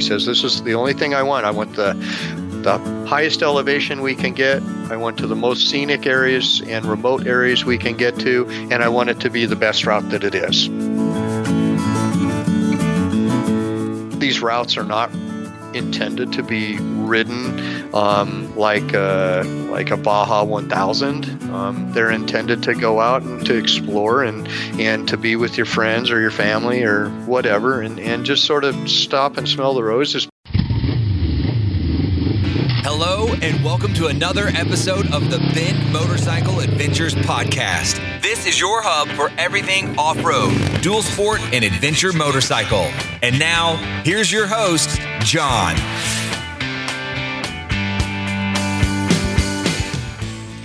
he says, "This is the only thing I want. I want the the highest elevation we can get. I want to the most scenic areas and remote areas we can get to, and I want it to be the best route that it is." These routes are not intended to be ridden um, like a, like a Baja 1000. Um, they're intended to go out and to explore and and to be with your friends or your family or whatever, and, and just sort of stop and smell the roses. Hello, and welcome to another episode of the Bend Motorcycle Adventures Podcast. This is your hub for everything off road, dual sport, and adventure motorcycle. And now, here's your host, John.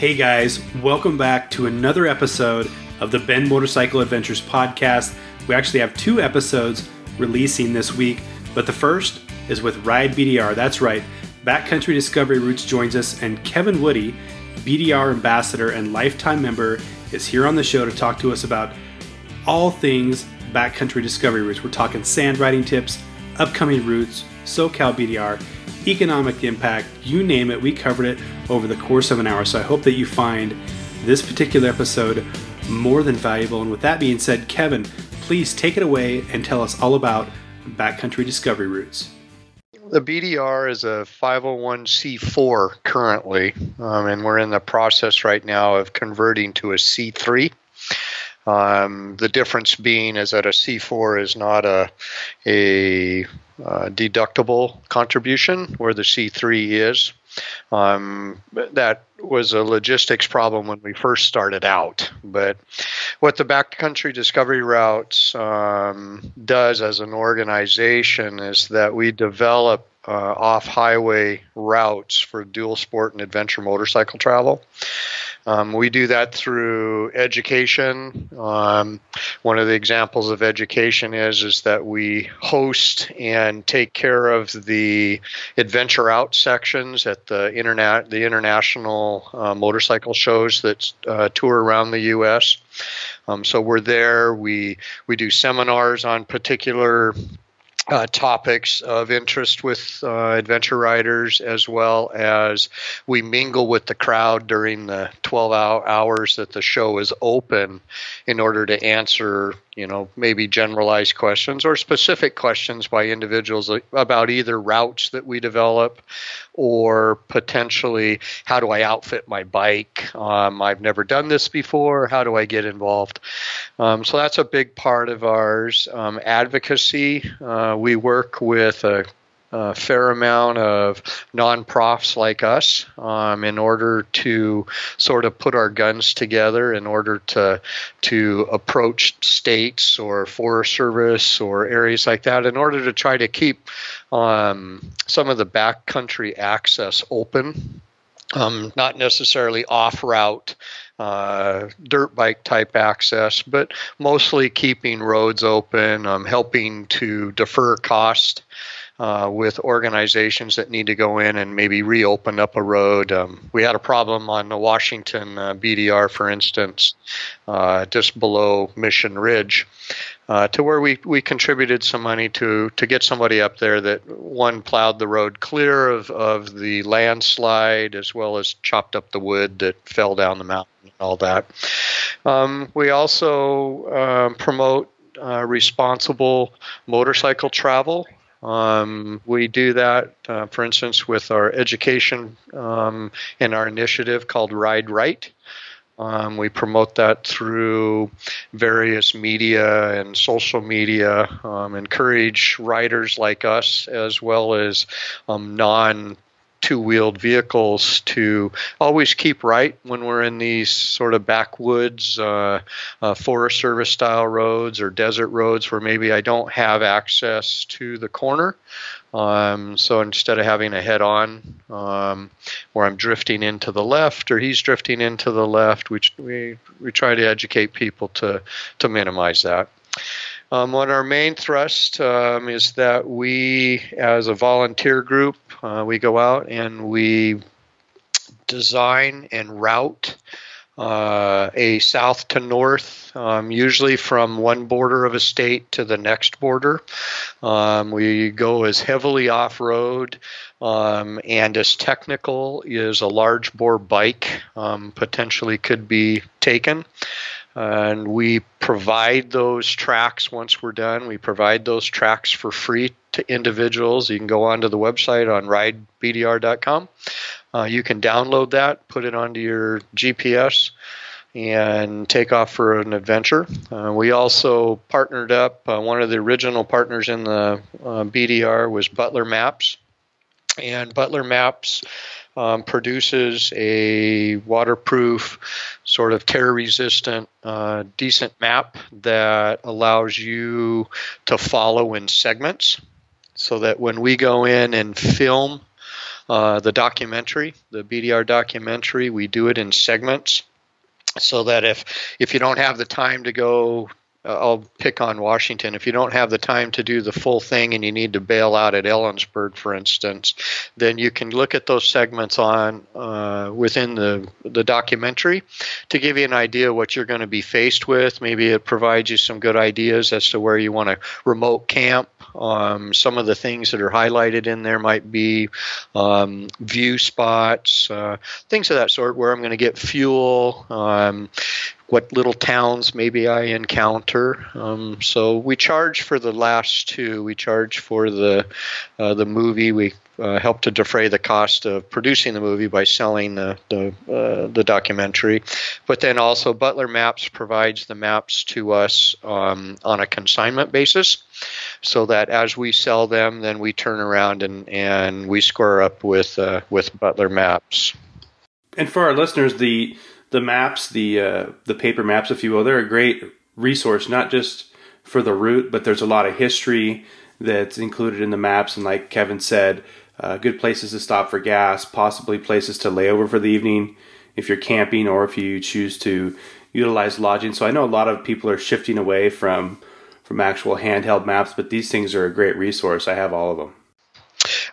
Hey guys, welcome back to another episode of the Bend Motorcycle Adventures podcast. We actually have two episodes releasing this week, but the first is with Ride BDR. That's right, Backcountry Discovery Routes joins us, and Kevin Woody, BDR ambassador and lifetime member, is here on the show to talk to us about all things backcountry discovery routes. We're talking sand riding tips, upcoming routes, SoCal BDR, economic impact, you name it. We covered it over the course of an hour. So I hope that you find this particular episode more than valuable. And with that being said, Kevin, please take it away and tell us all about backcountry discovery routes. The BDR is a 501c4 currently, um, and we're in the process right now of converting to a C3. Um, the difference being is that a C4 is not a, a uh, deductible contribution, where the C3 is. Um, that was a logistics problem when we first started out. But what the Backcountry Discovery Routes um, does as an organization is that we develop uh, off highway routes for dual sport and adventure motorcycle travel. Um, we do that through education. Um, one of the examples of education is is that we host and take care of the adventure out sections at the internet the international uh, motorcycle shows that uh, tour around the U.S. Um, so we're there. We we do seminars on particular uh, topics of interest with uh, adventure riders, as well as we mingle with the crowd during the 12 hour hours that the show is open in order to answer you know, maybe generalized questions or specific questions by individuals about either routes that we develop or potentially how do I outfit my bike? Um, I've never done this before. How do I get involved? Um, so that's a big part of ours. Um, advocacy. Uh, we work with a a fair amount of non-profs like us um, in order to sort of put our guns together in order to to approach states or Forest Service or areas like that in order to try to keep um, some of the backcountry access open. Um, not necessarily off route uh, dirt bike type access, but mostly keeping roads open, um, helping to defer cost uh, with organizations that need to go in and maybe reopen up a road. Um, we had a problem on the Washington uh, BDR, for instance, uh, just below Mission Ridge. Uh, to where we, we contributed some money to to get somebody up there that one plowed the road clear of, of the landslide as well as chopped up the wood that fell down the mountain and all that. Um, we also um, promote uh, responsible motorcycle travel. Um, we do that, uh, for instance, with our education um, and our initiative called Ride Right. Um, we promote that through various media and social media, um, encourage riders like us as well as um, non two wheeled vehicles to always keep right when we're in these sort of backwoods, uh, uh, Forest Service style roads or desert roads where maybe I don't have access to the corner. Um, so instead of having a head on um, where I'm drifting into the left or he's drifting into the left, we, we, we try to educate people to, to minimize that. Um, of our main thrust um, is that we, as a volunteer group, uh, we go out and we design and route uh, a south to north, um, usually from one border of a state to the next border. Um, we go as heavily off road um, and as technical as a large bore bike um, potentially could be taken. And we provide those tracks once we're done. We provide those tracks for free to individuals. You can go onto the website on ridebdr.com. Uh, you can download that, put it onto your GPS, and take off for an adventure. Uh, we also partnered up. Uh, one of the original partners in the uh, BDR was Butler Maps, and Butler Maps um, produces a waterproof, sort of tear resistant, uh, decent map that allows you to follow in segments so that when we go in and film uh, the documentary, the BDR documentary, we do it in segments so that if if you don't have the time to go uh, I'll pick on Washington. If you don't have the time to do the full thing and you need to bail out at Ellensburg, for instance, then you can look at those segments on uh, within the the documentary to give you an idea what you're going to be faced with. Maybe it provides you some good ideas as to where you want to remote camp. Um, some of the things that are highlighted in there might be um, view spots, uh, things of that sort, where I'm going to get fuel. Um, what little towns maybe I encounter. Um, so we charge for the last two. We charge for the uh, the movie. We uh, help to defray the cost of producing the movie by selling the the, uh, the documentary. But then also Butler Maps provides the maps to us um, on a consignment basis, so that as we sell them, then we turn around and, and we square up with uh, with Butler Maps. And for our listeners, the the maps, the uh, the paper maps, if you will, they're a great resource, not just for the route, but there's a lot of history that's included in the maps. And like Kevin said, uh, good places to stop for gas, possibly places to lay over for the evening if you're camping or if you choose to utilize lodging. So I know a lot of people are shifting away from from actual handheld maps, but these things are a great resource. I have all of them.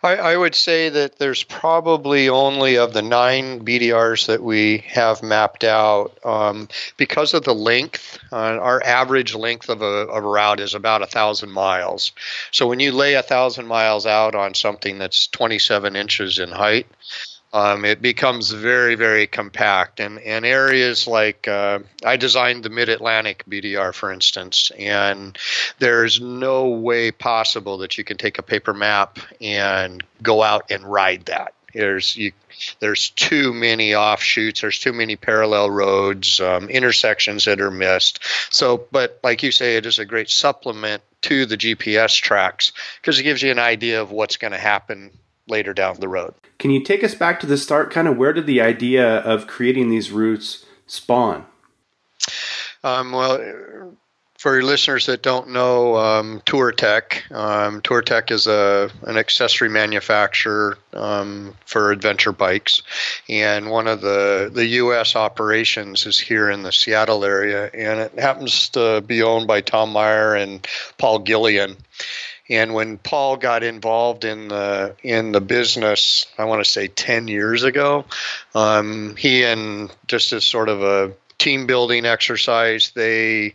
I, I, would say that there's probably only of the nine BDRs that we have mapped out um, because of the length. Uh, our average length of a, of a route is about a thousand miles. So when you lay a thousand miles out on something that's 27 inches in height, um, it becomes very, very compact. And, and areas like uh, I designed the Mid Atlantic BDR, for instance, and there's no way possible that you can take a paper map and go out and ride that. There's you, there's too many offshoots. There's too many parallel roads, um, intersections that are missed. So, but like you say, it is a great supplement to the GPS tracks because it gives you an idea of what's going to happen later down the road. Can you take us back to the start? Kind of where did the idea of creating these routes spawn? Um, well, for your listeners that don't know, um, Touratech, um, Touratech is a an accessory manufacturer um, for adventure bikes, and one of the the U.S. operations is here in the Seattle area, and it happens to be owned by Tom Meyer and Paul Guillien. And when Paul got involved in the in the business, I want to say ten years ago, um, he and just as sort of a team building exercise, they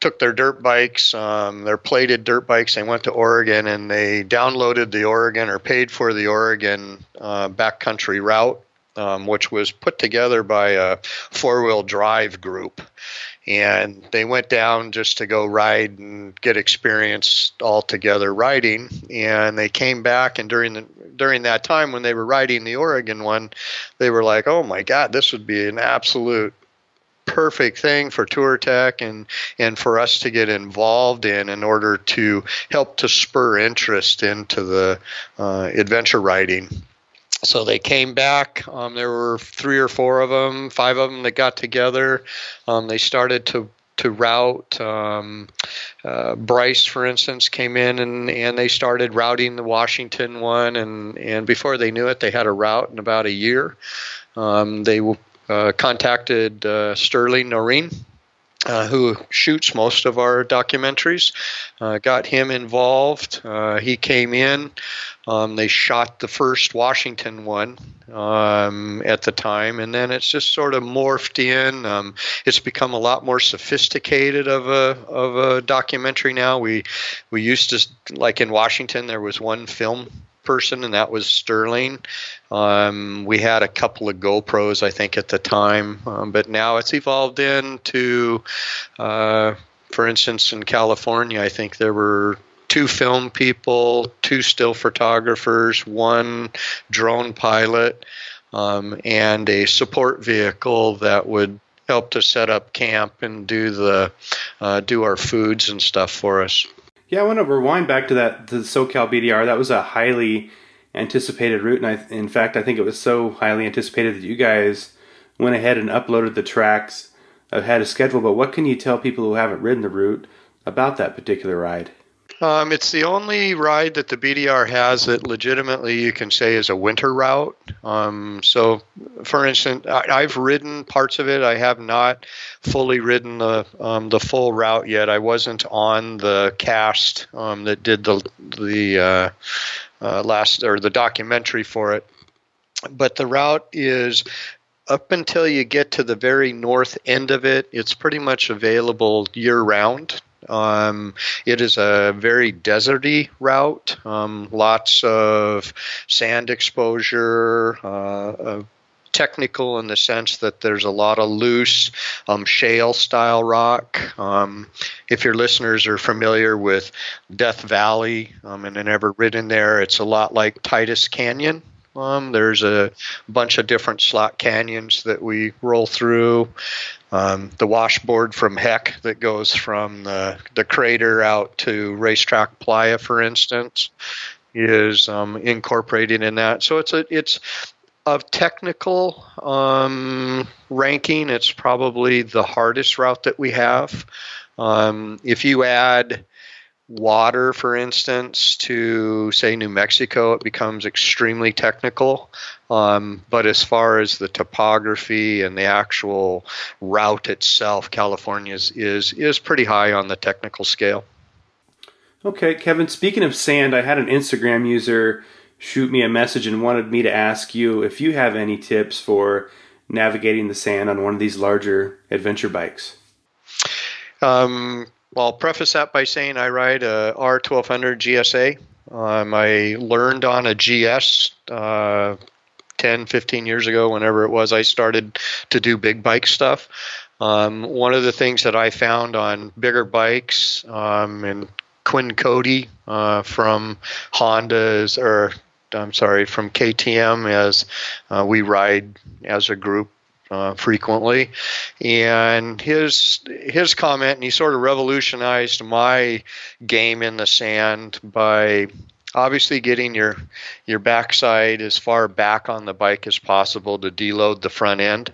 took their dirt bikes, um, their plated dirt bikes. They went to Oregon and they downloaded the Oregon or paid for the Oregon uh, backcountry route, um, which was put together by a four wheel drive group and they went down just to go ride and get experience all together riding. And they came back and during the during that time when they were riding the Oregon one they were like oh my god this would be an absolute perfect thing for Touratech and and for us to get involved in in order to help to spur interest into the uh, adventure riding so they came back. Um, there were three or four of them, five of them that got together. Um, they started to to route. Um, uh, Bryce, for instance, came in and, and they started routing the Washington one, and, and before they knew it, they had a route in about a year. Um, they uh, contacted uh, Sterling Noren, uh, who shoots most of our documentaries. Uh, got him involved. Uh, he came in. Um, they shot the first Washington one um, at the time, and then it's just sort of morphed in. Um, it's become a lot more sophisticated of a of a documentary now. We we used to like in Washington there was one film person, and that was Sterling. Um, we had a couple of GoPros, I think, at the time, um, but now it's evolved into, uh, for instance, in California, I think there were two film people, two still photographers, one drone pilot, um, and a support vehicle that would help to set up camp and do the uh, do our foods and stuff for us. Yeah, I want to rewind back to that the SoCal BDR. That was a highly anticipated route, and I, in fact, I think it was so highly anticipated that you guys went ahead and uploaded the tracks ahead of schedule. But what can you tell people who haven't ridden the route about that particular ride? Um, it's the only ride that the BDR has that legitimately you can say is a winter route. Um, so, for instance, I, have ridden parts of it. I have not fully ridden the um, the full route yet. I wasn't on the cast um, that did the the uh, uh, last or the documentary for it. But the route is up until you get to the very north end of it. It's pretty much available year round. Um, it is a very deserty route, um, lots of sand exposure, uh, uh, technical in the sense that there's a lot of loose um, shale style rock. Um, if your listeners are familiar with Death Valley um, and have ever ridden there, it's a lot like Titus Canyon. Um, there's a bunch of different slot canyons that we roll through. Um, the washboard from Heck that goes from the, the crater out to Racetrack Playa, for instance, is um, incorporated in that. So it's a it's of technical um, ranking, it's probably the hardest route that we have. Um, if you add water, for instance, to say New Mexico, it becomes extremely technical. Um, but as far as the topography and the actual route itself, California is, is is pretty high on the technical scale. Okay, Kevin. Speaking of sand, I had an Instagram user shoot me a message and wanted me to ask you if you have any tips for navigating the sand on one of these larger adventure bikes. Um, well, I'll preface that by saying I ride a R1200 GSA. Um, I learned on a GS uh, 10, 15 years ago, whenever it was, I started to do big bike stuff. Um, one of the things that I found on bigger bikes, um, and Quinn Cody uh, from Honda's, or I'm sorry, from KTM, as uh, we ride as a group uh, frequently, and his his comment, and he sort of revolutionized my game in the sand by obviously getting your your backside as far back on the bike as possible to deload the front end.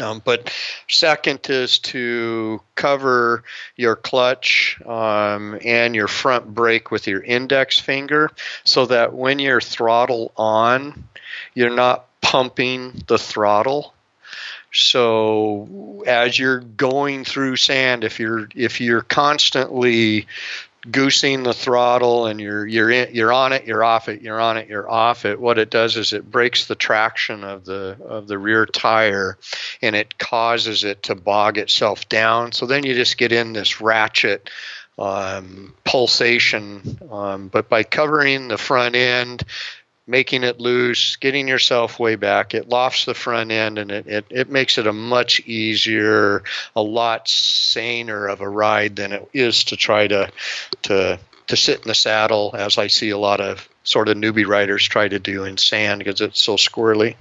Um, but second is to cover your clutch um, and your front brake with your index finger so that when you're throttle on, you're not pumping the throttle so as you're going through sand, if you're if you're constantly goosing the throttle and you're you're in, you're on it, you're off it, you're on it, you're off it. What it does is it breaks the traction of the of the rear tire, and it causes it to bog itself down. So then you just get in this ratchet um, pulsation. Um, but by covering the front end, making it loose, getting yourself way back. It lofts the front end and it, it, it makes it a much easier, a lot saner of a ride than it is to try to to to sit in the saddle as I see a lot of sort of newbie riders try to do in sand because it's so squirrely.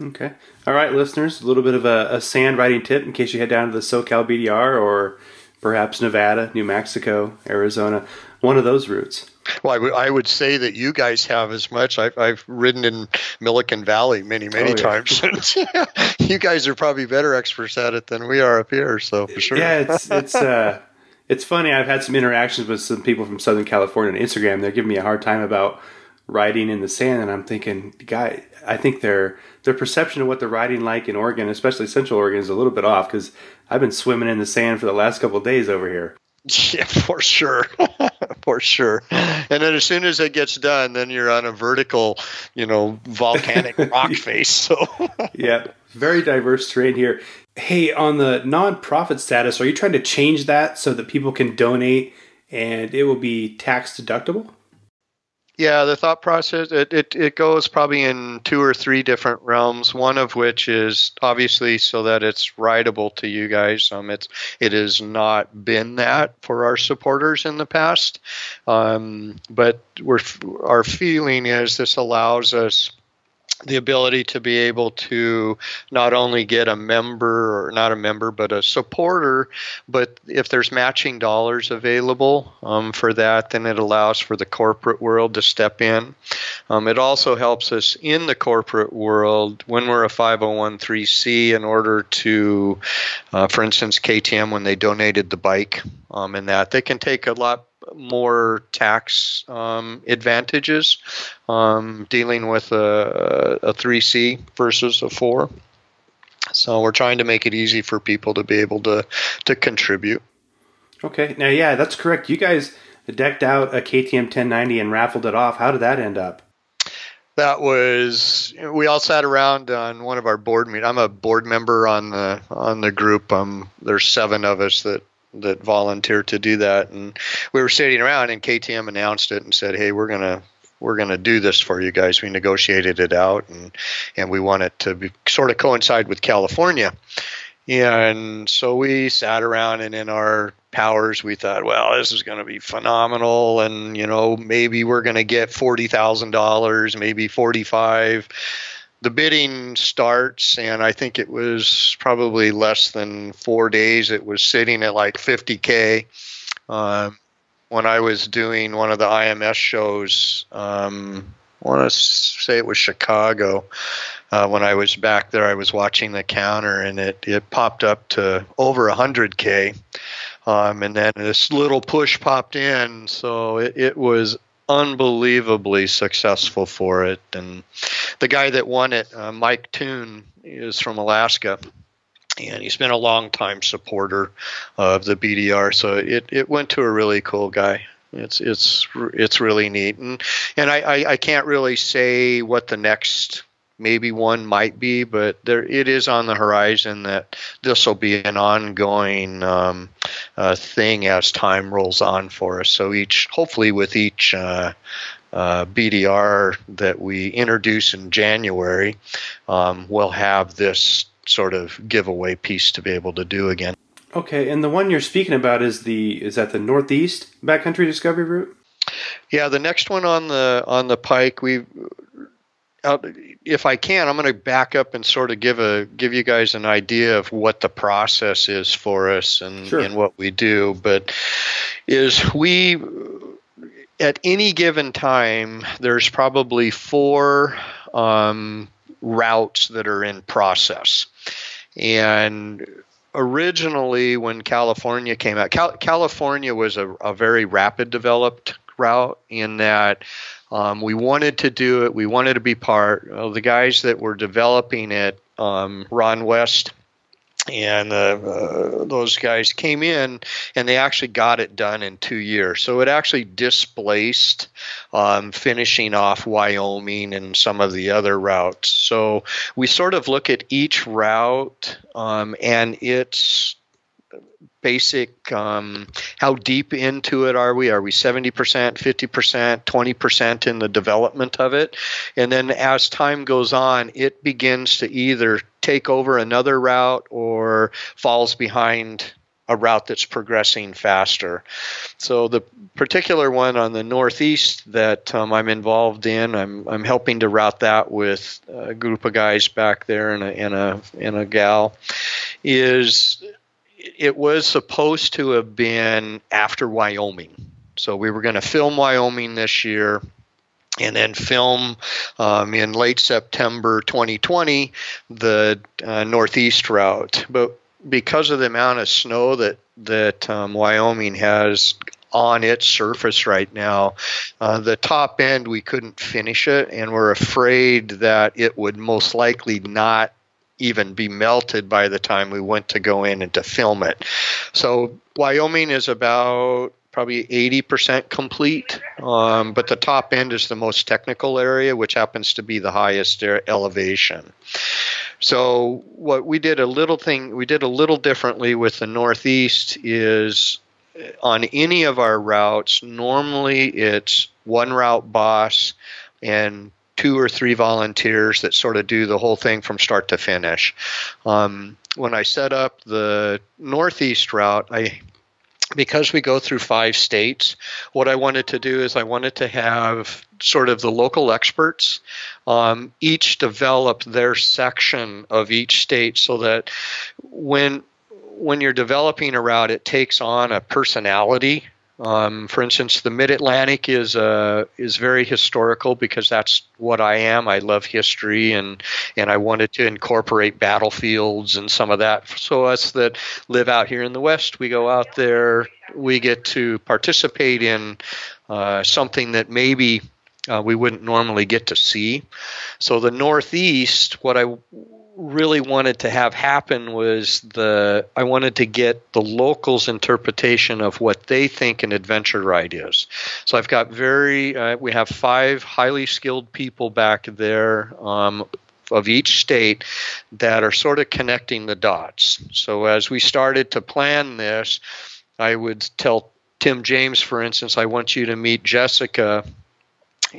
Okay. All right, listeners, a little bit of a, a sand riding tip in case you head down to the SoCal BDR or perhaps Nevada, New Mexico, Arizona, one of those routes. Well, I, w- I would say that you guys have as much. I've, I've ridden in Milliken Valley many, many oh, times. you guys are probably better experts at it than we are up here. So for sure. Yeah, it's it's uh, it's funny. I've had some interactions with some people from Southern California on Instagram. They're giving me a hard time about riding in the sand, and I'm thinking, guy, I think their their perception of what they're riding like in Oregon, especially Central Oregon, is a little bit off because I've been swimming in the sand for the last couple days over here. Yeah, for sure, for sure. And then as soon as it gets done, then you're on a vertical, you know, volcanic rock face. So yeah, very diverse terrain here. Hey, on the nonprofit status, are you trying to change that so that people can donate and it will be tax deductible? Yeah, the thought process it, it, it goes probably in two or three different realms. One of which is obviously so that it's rideable to you guys. Um, it's it has not been that for our supporters in the past, um, but we're our feeling is this allows us the ability to be able to not only get a member or not a member but a supporter. But if there's matching dollars available um, for that then it allows for the corporate world to step in. Um, it also helps us in the corporate world when we're a 501c in order to uh, for instance ktm when they donated the bike um, and that they can take a lot more tax um, advantages um, dealing with a, a 3C versus a 4. So we're trying to make it easy for people to be able to, to contribute. Okay. Now, yeah, that's correct. You guys decked out a KTM 1090 and raffled it off. How did that end up? That was we all sat around on one of our board meetings. I'm a board member on the on the group. Um, there's seven of us that that volunteered to do that, and we were sitting around, and KTM announced it and said, "Hey, we're gonna." We're going to do this for you guys. We negotiated it out, and and we want it to be, sort of coincide with California. And so we sat around and in our powers, we thought, well, this is going to be phenomenal. And, you know, maybe we're going to get $40,000, maybe 45 the bidding starts, and I think it was probably less than four days. It was sitting at like 50k. Um, when I was doing one of the IMS shows, um, I want to say it was Chicago. Uh, when I was back there, I was watching the counter, and it it popped up to over 100k. Um, and then this little push popped in, so it, it was unbelievably successful for it. And the guy that won it, uh, Mike Toon, is from Alaska. And he's been a long time supporter of the BDR, so it, it went to a really cool guy. It's it's it's really neat, and and I, I, I can't really say what the next maybe one might be, but there it is on the horizon that this will be an ongoing um, uh, thing as time rolls on for us. So each, hopefully, with each uh, uh, BDR that we introduce in January, um, we'll have this sort of giveaway piece to be able to do again. Okay, and the one you're speaking about is the is that the Northeast Backcountry Discovery route? Yeah, the next one on the on the Pike, we if I can, I'm going to back up and sort of give a give you guys an idea of what the process is for us and, sure. and what we do. But is we at any given time, there's probably four um, routes that are in process, and originally when California came out, Cal- California was a, a very rapid developed route in that um, we wanted to do it. We wanted to be part. of the guys that were developing it, um, Ron West and uh, uh, those guys came in and they actually got it done in two years. So it actually displaced um, finishing off Wyoming and some of the other routes. So we sort of look at each route um, and its basic um, how deep into it are we are we 70% 50% 20% in the development of it and then as time goes on it begins to either take over another route or falls behind a route that's progressing faster. So the particular one on the northeast that um, I'm involved in, I'm I'm helping to route that with a group of guys back there and a and a and a gal, is it was supposed to have been after Wyoming. So we were going to film Wyoming this year and then film um, in late September 2020 the uh, northeast route. But because of the amount of snow that that um, Wyoming has on its surface right now. Uh, the top end, we couldn't finish it, and we're afraid that it would most likely not even be melted by the time we went to go in and to film it. So Wyoming is about probably 80% complete, um, but the top end is the most technical area, which happens to be the highest elevation. So what we did a little thing we did a little differently with the Northeast is on any of our routes, normally it's one route boss and two or three volunteers that sort of do the whole thing from start to finish. Um, when I set up the Northeast route, I because we go through five states, what I wanted to do is I wanted to have sort of the local experts um, each develop their section of each state so that when when you're developing a route, it takes on a personality um, for instance, the Mid Atlantic is uh, is very historical because that's what I am. I love history, and and I wanted to incorporate battlefields and some of that. So us that live out here in the West, we go out there, we get to participate in uh, something that maybe uh, we wouldn't normally get to see. So the Northeast, what I really wanted to have happen was the I wanted to get the locals' interpretation of what they think an adventure ride is. So I've got very uh, we have five highly skilled people back there. Um, of each state that are sort of connecting the dots. So as we started to plan this, I would tell Tim James, for instance, I want you to meet Jessica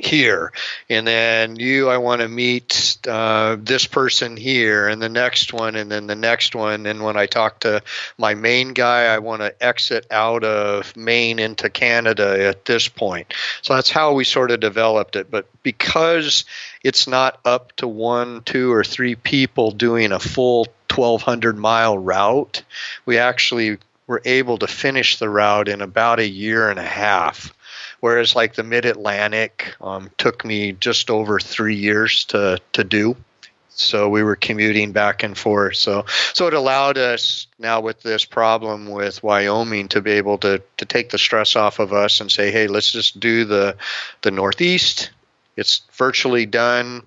here. And then you i want to meet uh, this person here and the next one and then the next one. And when i talk to my main guy i want to exit out of maine into canada at this point. So that's how we sort of developed it. But because it's not up to one two or three people doing a full 1200 mile route we actually were able to finish the route in about a year and a half whereas like the Mid Atlantic um, took me just over three years to to do. So we were commuting back and forth. So so it allowed us now with this problem with Wyoming to be able to to take the stress off of us and say, hey, let's just do the the Northeast. It's virtually done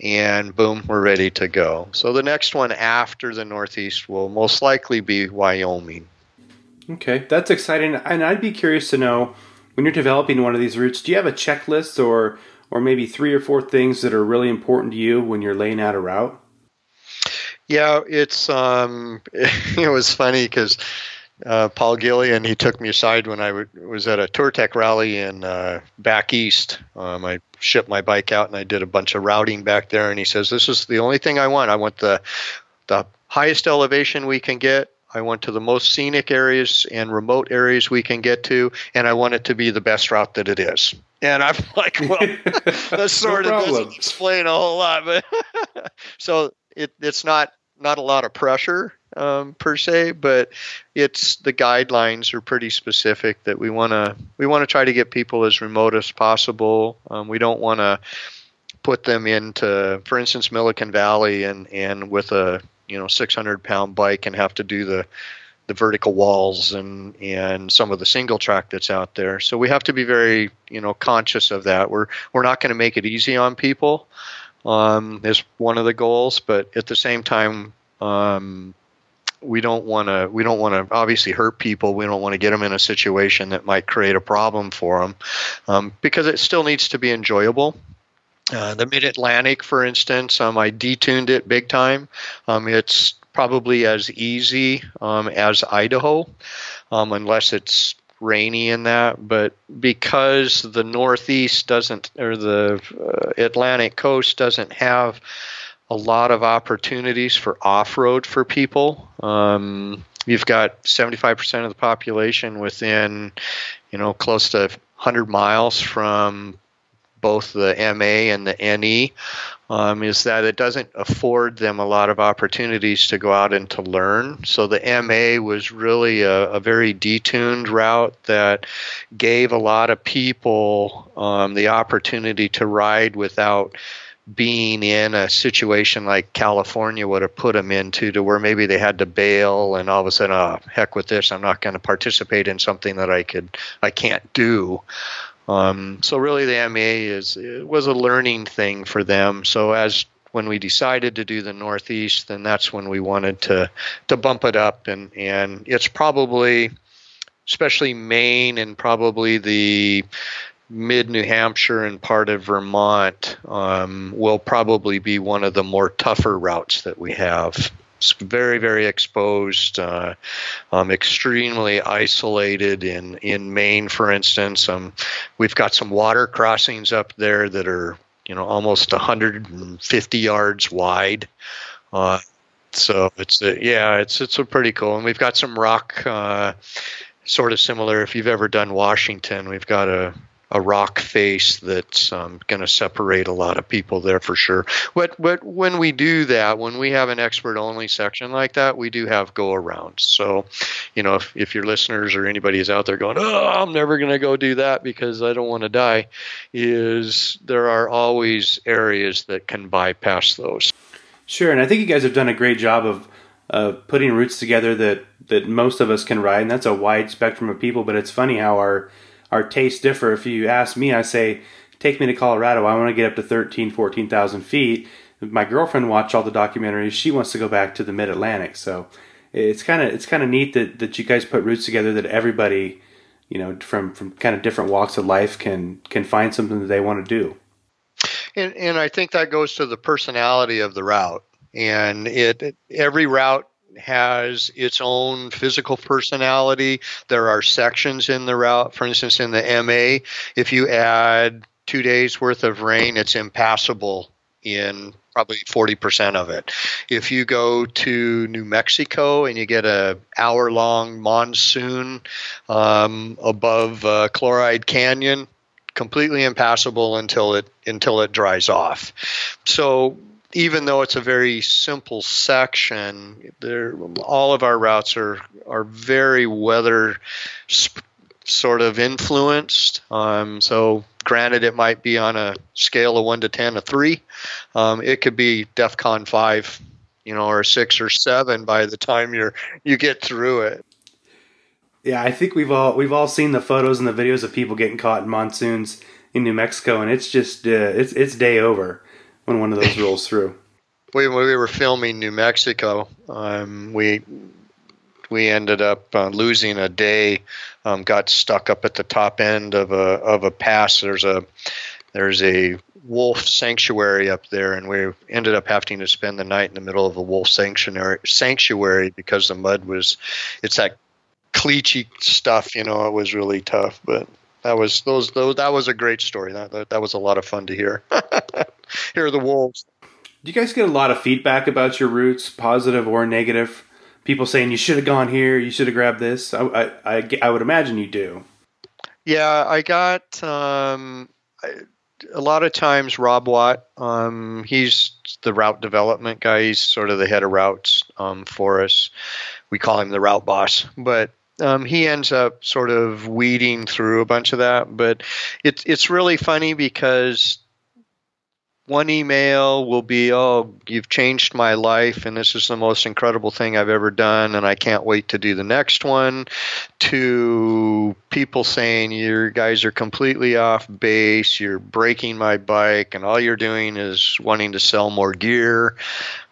and boom, we're ready to go. So the next one after the Northeast will most likely be Wyoming. Okay, that's exciting. And I'd be curious to know when you're developing one of these routes, do you have a checklist or or maybe three or four things that are really important to you when you're laying out a route? Yeah, it's um, it was funny because uh, Paul Guillien he took me aside when I w- was at a Touratech rally in uh, back east. Um, I shipped my bike out and I did a bunch of routing back there, and he says, "This is the only thing I want. I want the the highest elevation we can get I want to the most scenic areas and remote areas we can get to, and I want it to be the best route that it is. And I'm like, well, that sort no of doesn't explain a whole lot, but so it, it's not not a lot of pressure um, per se, but it's the guidelines are pretty specific that we want to we want to try to get people as remote as possible. Um, we don't want to put them into, for instance, Milliken Valley and and with a you know 600 pound bike and have to do the the vertical walls and and some of the single track that's out there. So we have to be very you know conscious of that. We're we're not going to make it easy on people. Um, is one of the goals, but at the same time, um, we don't want to we don't want to obviously hurt people. We don't want to get them in a situation that might create a problem for them um, because it still needs to be enjoyable. Uh, the Mid Atlantic, for instance, um, I detuned it big time. Um, it's probably as easy um, as Idaho, um, unless it's rainy in that. But because the Northeast doesn't, or the uh, Atlantic coast doesn't have a lot of opportunities for off road for people. Um, you've got 75% of the population within, you know, close to 100 miles from both the MA and the NE um, is that it doesn't afford them a lot of opportunities to go out and to learn. So the MA was really a, a very detuned route that gave a lot of people um, the opportunity to ride without being in a situation like California would have put them into, to where maybe they had to bail and all of a sudden, oh heck with this, I'm not going to participate in something that I could I can't do. Um, so really, the MA is it was a learning thing for them. So as when we decided to do the Northeast, then that's when we wanted to to bump it up, and and it's probably, especially Maine and probably the mid New Hampshire and part of Vermont um, will probably be one of the more tougher routes that we have. Very, very exposed, uh, um, extremely isolated in, in Maine, for instance. Um, we've got some water crossings up there that are, you know, almost 150 yards wide. Uh, so it's a, yeah, it's it's a pretty cool, and we've got some rock, uh, sort of similar. If you've ever done Washington, we've got a a rock face that's um, going to separate a lot of people there for sure. But but when we do that, when we have an expert only section like that, we do have go arounds. So, you know, if, if your listeners or anybody is out there going, oh, I'm never going to go do that because I don't want to die, is there are always areas that can bypass those. Sure, and I think you guys have done a great job of uh, putting routes together that that most of us can ride, and that's a wide spectrum of people. But it's funny how our our tastes differ. If you ask me, I say, take me to Colorado. I want to get up to 13, 14,000 feet. My girlfriend watched all the documentaries. She wants to go back to the mid Atlantic. So it's kind of it's kind of neat that, that you guys put routes together that everybody, you know, from from kind of different walks of life can can find something that they want to do. And and I think that goes to the personality of the route. And it every route has its own physical personality. There are sections in the route. For instance, in the MA, if you add two days worth of rain, it's impassable in probably 40% of it. If you go to New Mexico and you get a hour long monsoon um, above uh, Chloride Canyon, completely impassable until it until it dries off. So even though it's a very simple section, all of our routes are are very weather sp- sort of influenced. Um, so, granted, it might be on a scale of one to ten, a three. Um, it could be DEFCON five, you know, or six or seven by the time you're you get through it. Yeah, I think we've all we've all seen the photos and the videos of people getting caught in monsoons in New Mexico, and it's just uh, it's it's day over when one of those rolls through. We, when we were filming New Mexico, um, we we ended up uh, losing a day. Um, got stuck up at the top end of a of a pass. There's a there's a wolf sanctuary up there, and we ended up having to spend the night in the middle of a wolf sanctuary sanctuary because the mud was it's that cleachy stuff. You know, it was really tough, but that was those, those that was a great story. That, that, that was a lot of fun to hear. hear the wolves. Do you guys get a lot of feedback about your routes, positive or negative? People saying you should have gone here, you should have grabbed this. I, I, I, I would imagine you do. Yeah, I got um, a lot of times Rob Watt. Um, he's the route development guy. He's sort of the head of routes um, for us. We call him the route boss, but um, he ends up sort of weeding through a bunch of that. But it's it's really funny because one email will be, "Oh, you've changed my life, and this is the most incredible thing I've ever done, and I can't wait to do the next one." To people saying, "You guys are completely off base. You're breaking my bike, and all you're doing is wanting to sell more gear."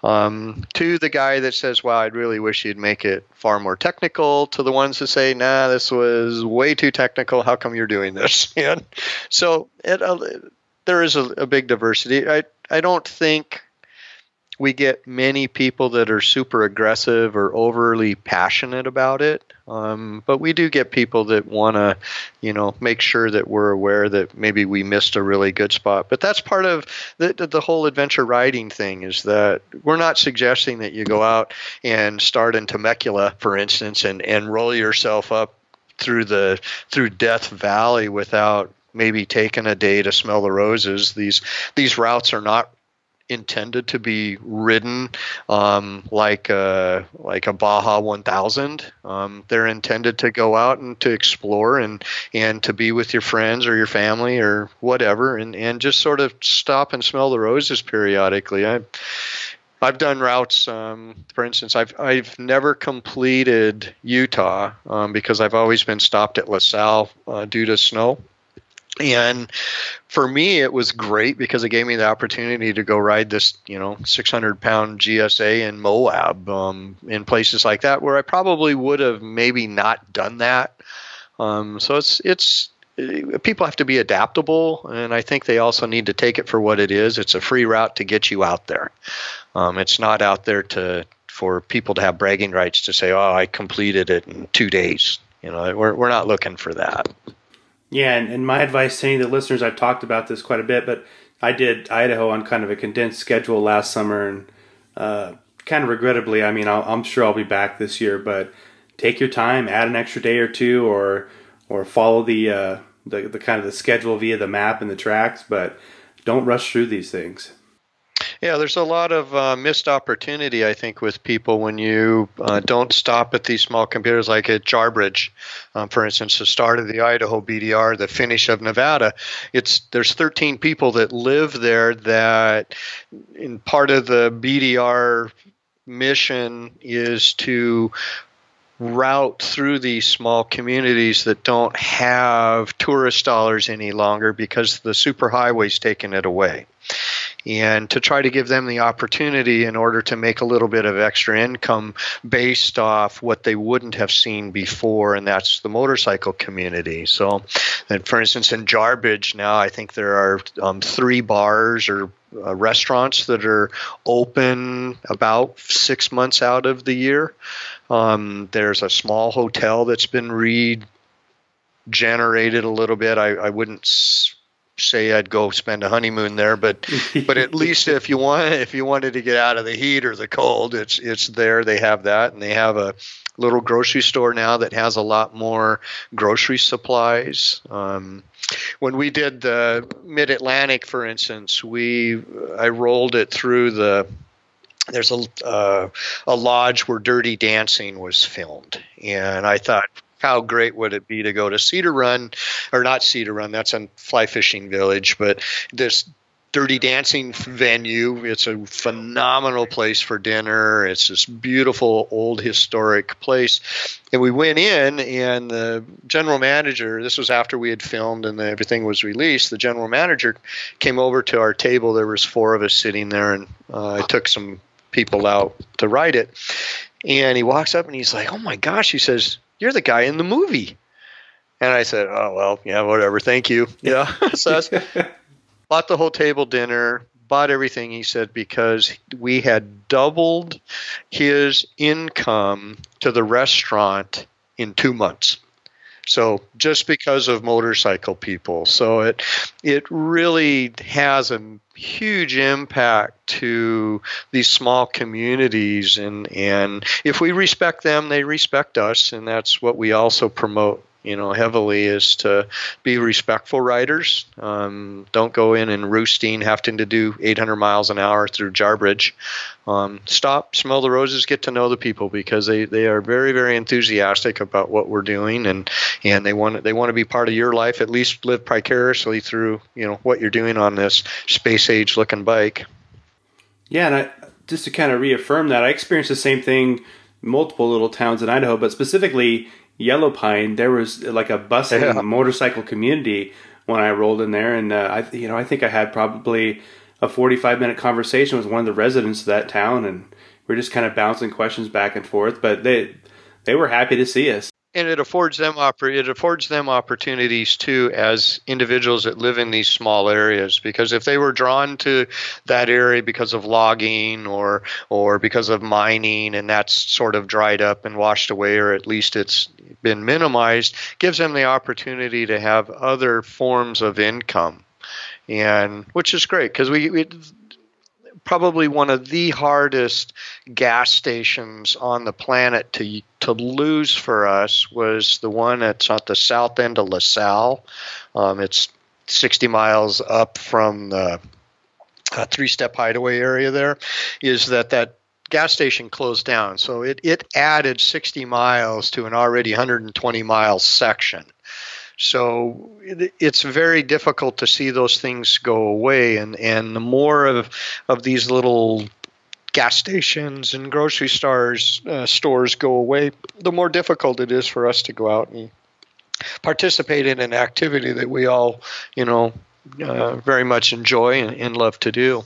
Um, to the guy that says, "Wow, I'd really wish you'd make it far more technical." To the ones that say, "Nah, this was way too technical. How come you're doing this?" and so it. Uh, there is a, a big diversity. I I don't think we get many people that are super aggressive or overly passionate about it. Um, but we do get people that want to, you know, make sure that we're aware that maybe we missed a really good spot. But that's part of the, the whole adventure riding thing is that we're not suggesting that you go out and start in Temecula, for instance, and, and roll yourself up through the through Death Valley without maybe taking a day to smell the roses. These these routes are not intended to be ridden um, like a, like a Baja 1000. Um, they're intended to go out and to explore and and to be with your friends or your family or whatever, and and just sort of stop and smell the roses periodically. I. I've done routes. Um, for instance, I've I've never completed Utah um, because I've always been stopped at La Sal uh, due to snow. And for me, it was great because it gave me the opportunity to go ride this, you know, 600 pound GSA in Moab, um, in places like that, where I probably would have maybe not done that. Um, so it's it's people have to be adaptable, and I think they also need to take it for what it is. It's a free route to get you out there. Um, it's not out there to for people to have bragging rights to say, "Oh, I completed it in two days." You know, we're we're not looking for that. Yeah, and, and my advice to any of the listeners, I've talked about this quite a bit, but I did Idaho on kind of a condensed schedule last summer, and uh, kind of regrettably, I mean, i am sure I'll be back this year, but take your time, add an extra day or two, or or follow the uh, the, the kind of the schedule via the map and the tracks, but don't rush through these things. Yeah, there's a lot of uh, missed opportunity, I think, with people when you uh, don't stop at these small computers, like at Jarbidge, um, for instance, the start of the Idaho BDR, the finish of Nevada. It's there's 13 people that live there that, in part of the BDR mission, is to route through these small communities that don't have tourist dollars any longer because the superhighway's taken it away and to try to give them the opportunity in order to make a little bit of extra income based off what they wouldn't have seen before, and that's the motorcycle community. So, and for instance, in Jarbidge now, I think there are um, three bars or uh, restaurants that are open about six months out of the year. Um, there's a small hotel that's been regenerated a little bit. I, I wouldn't say I'd go spend a honeymoon there, but but at least if you want if you wanted to get out of the heat or the cold, it's it's there. They have that, and they have a little grocery store now that has a lot more grocery supplies. Um, when we did the Mid Atlantic, for instance, we I rolled it through the there's a uh, a lodge where Dirty Dancing was filmed, and I thought how great would it be to go to Cedar Run, or not Cedar Run? That's a fly fishing village, but this Dirty Dancing venue. It's a phenomenal place for dinner. It's this beautiful old historic place. And we went in, and the general manager, this was after we had filmed and everything was released, the general manager came over to our table. There was four of us sitting there, and uh, I took some people out to ride it. And he walks up and he's like, Oh my gosh, he says, you're the guy in the movie. And I said, oh, well, yeah, whatever. Thank you. Yeah. so I bought the whole table dinner, bought everything, he said, because we had doubled his income to the restaurant in two months. So just because of motorcycle people, so it it really has a huge impact to these small communities, and and if we respect them, they respect us, and that's what we also promote you know, heavily is to be respectful riders. Um, don't go in and roosting, having to do 800 miles an hour through Jarbidge. Um, stop, smell the roses, get to know the people because they, they are very, very enthusiastic about what we're doing and, and they want they want to be part of your life. At least live precariously through you know what you're doing on this space age looking bike. Yeah, and I, just to kind of reaffirm that, I experienced the same thing multiple little towns in Idaho, but specifically Yellow Pine, there was like a bustling yeah. motorcycle community when I rolled in there, and uh, I, you know, I think I had probably a forty-five minute conversation with one of the residents of that town, and we are just kind of bouncing questions back and forth. But they they were happy to see us and it affords them it affords them opportunities too as individuals that live in these small areas. Because if they were drawn to that area because of logging or or because of mining and that's sort of dried up and washed away or at least it's been minimized gives them the opportunity to have other forms of income. And which is great because we, we probably one of the hardest gas stations on the planet to to lose for us was the one that's at the south end of La Sal. Um, it's 60 miles up from the uh, three step hideaway area there, is that that gas station closed down. So it, it added 60 miles to an already 120 mile section. So it's very difficult to see those things go away. And, and the more of, of these little gas stations and grocery stores uh, stores go away, the more difficult it is for us to go out and participate in an activity that we all, you know, uh, very much enjoy and, and, love to do.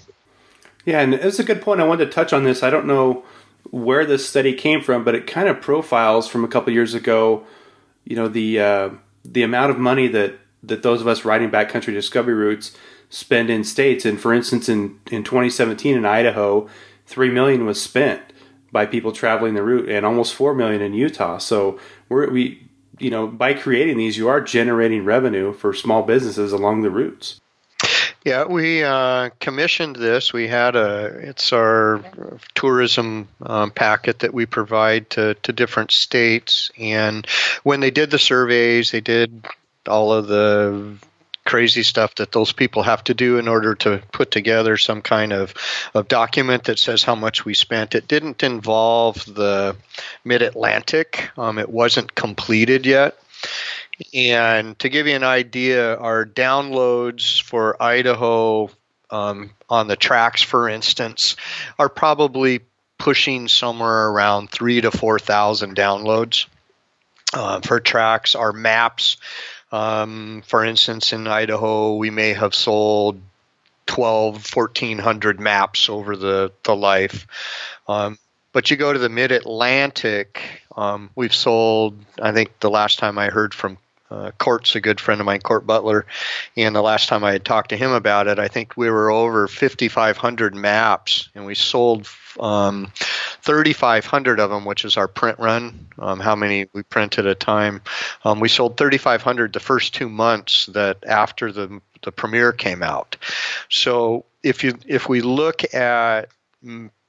Yeah, and it's a good point. I wanted to touch on this. I don't know where this study came from, but it kind of profiles from a couple years ago. You know, the uh, the amount of money that that those of us riding backcountry discovery routes spend in states. And for instance, in in 2017 in Idaho, three million was spent by people traveling the route, and almost four million in Utah. So we're, we, you know, by creating these, you are generating revenue for small businesses along the routes. Yeah, we uh, commissioned this. We had a it's our tourism um, packet that we provide to to different states, and when they did the surveys, they did all of the crazy stuff that those people have to do in order to put together some kind of, of document that says how much we spent. It didn't involve the Mid Atlantic, um, it wasn't completed yet. And to give you an idea, our downloads for Idaho um, on the tracks, for instance, are probably pushing somewhere around three to 4,000 downloads. Uh, for tracks, our maps um, for instance, in Idaho, we may have sold 12, 1400 maps over the, the life. Um, but you go to the mid Atlantic, um, we've sold, I think the last time I heard from uh, Court's a good friend of mine, Court Butler, and the last time I had talked to him about it, I think we were over 5,500 maps, and we sold um, 3,500 of them, which is our print run. Um, how many we print at a time? Um, we sold 3,500 the first two months that after the the premiere came out. So if you if we look at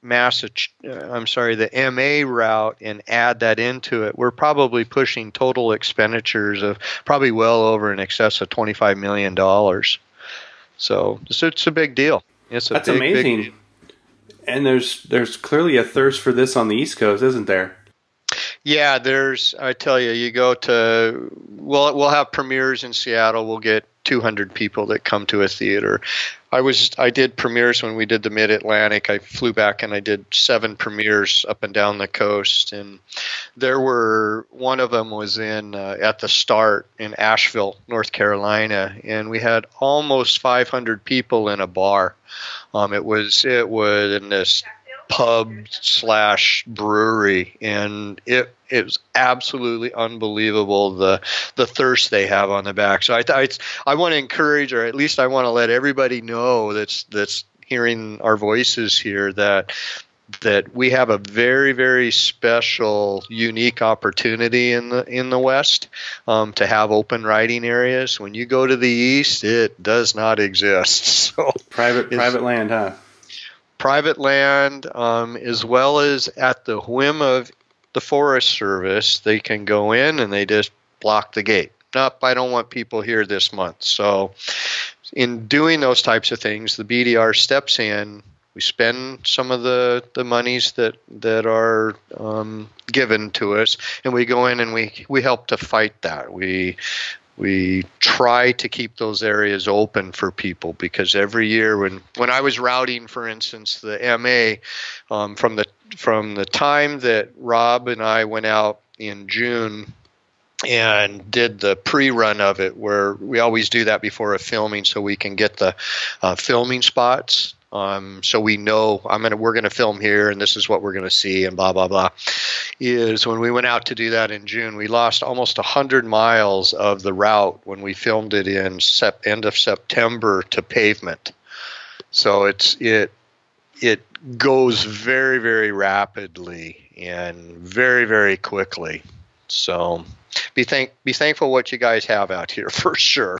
Massachusetts, uh, I'm sorry, the MA route and add that into it, we're probably pushing total expenditures of probably well over in excess of $25 million. So it's, it's a big deal. It's a That's big, amazing. Big and there's there's clearly a thirst for this on the East Coast, isn't there? Yeah, there's. I tell you, you go to. Well, we'll have premieres in Seattle. We'll get 200 people that come to a theater. I was I did premieres when we did the Mid Atlantic. I flew back and I did seven premieres up and down the coast, and there were one of them was in uh, at the start in Asheville, North Carolina, and we had almost 500 people in a bar. Um, it was it was in this pub slash brewery, and it it was absolutely unbelievable the the thirst they have on the back. So I I, I want to encourage, or at least I want to let everybody know that's that's hearing our voices here that that we have a very very special unique opportunity in the in the west um, to have open riding areas. When you go to the east it does not exist. So private private land huh private land, um, as well as at the whim of the Forest Service, they can go in and they just block the gate. Nope, I don't want people here this month. So, in doing those types of things, the BDR steps in. We spend some of the, the monies that that are um, given to us, and we go in and we we help to fight that. We we try to keep those areas open for people because every year when when I was routing for instance the MA um, from the from the time that Rob and I went out in June and did the pre-run of it where we always do that before a filming so we can get the uh, filming spots um, so we know I'm gonna we're gonna film here and this is what we're gonna see and blah blah blah. Is when we went out to do that in June, we lost almost hundred miles of the route when we filmed it in sep- end of September to pavement. So it's it it goes very very rapidly and very very quickly. So be thank be thankful what you guys have out here for sure.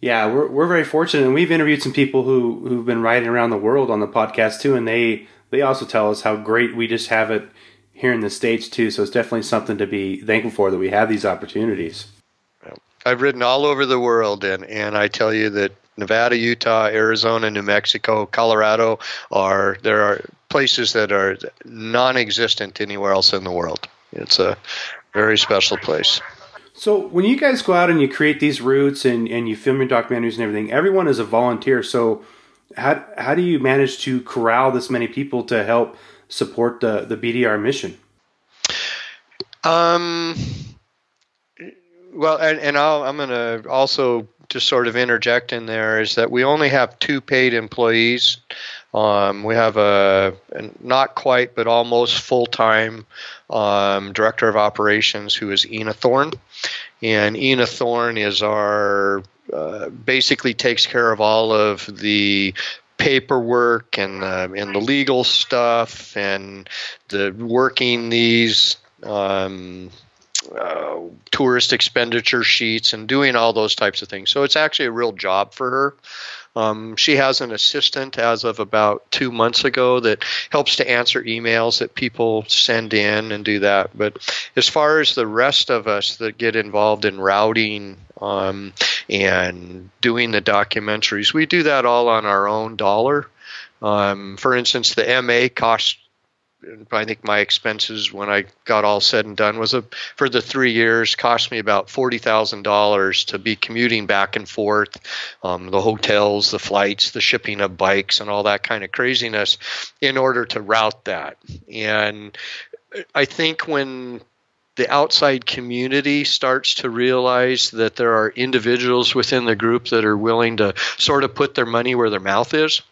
Yeah, we're we're very fortunate, and we've interviewed some people who who've been riding around the world on the podcast too, and they they also tell us how great we just have it here in the states too. So it's definitely something to be thankful for that we have these opportunities. I've ridden all over the world, and and I tell you that Nevada, Utah, Arizona, New Mexico, Colorado are there are places that are non-existent anywhere else in the world. It's a very special place. So when you guys go out and you create these routes and, and you film your documentaries and everything, everyone is a volunteer. So how how do you manage to corral this many people to help support the the BDR mission? Um. Well, and, and i am going to also just sort of interject in there is that we only have two paid employees. Um, we have a, a, not quite, but almost full time um, director of operations who is Ina Thorne. And Ina Thorne is our uh, basically takes care of all of the paperwork and the, and the legal stuff and the working these um, uh, tourist expenditure sheets and doing all those types of things. So it's actually a real job for her. Um, she has an assistant as of about two months ago that helps to answer emails that people send in and do that. But as far as the rest of us that get involved in routing um, and doing the documentaries, we do that all on our own dollar. Um, for instance, the MA costs I think my expenses when I got all said and done was a, for the three years cost me about forty thousand dollars to be commuting back and forth, um, the hotels, the flights, the shipping of bikes, and all that kind of craziness, in order to route that. And I think when the outside community starts to realize that there are individuals within the group that are willing to sort of put their money where their mouth is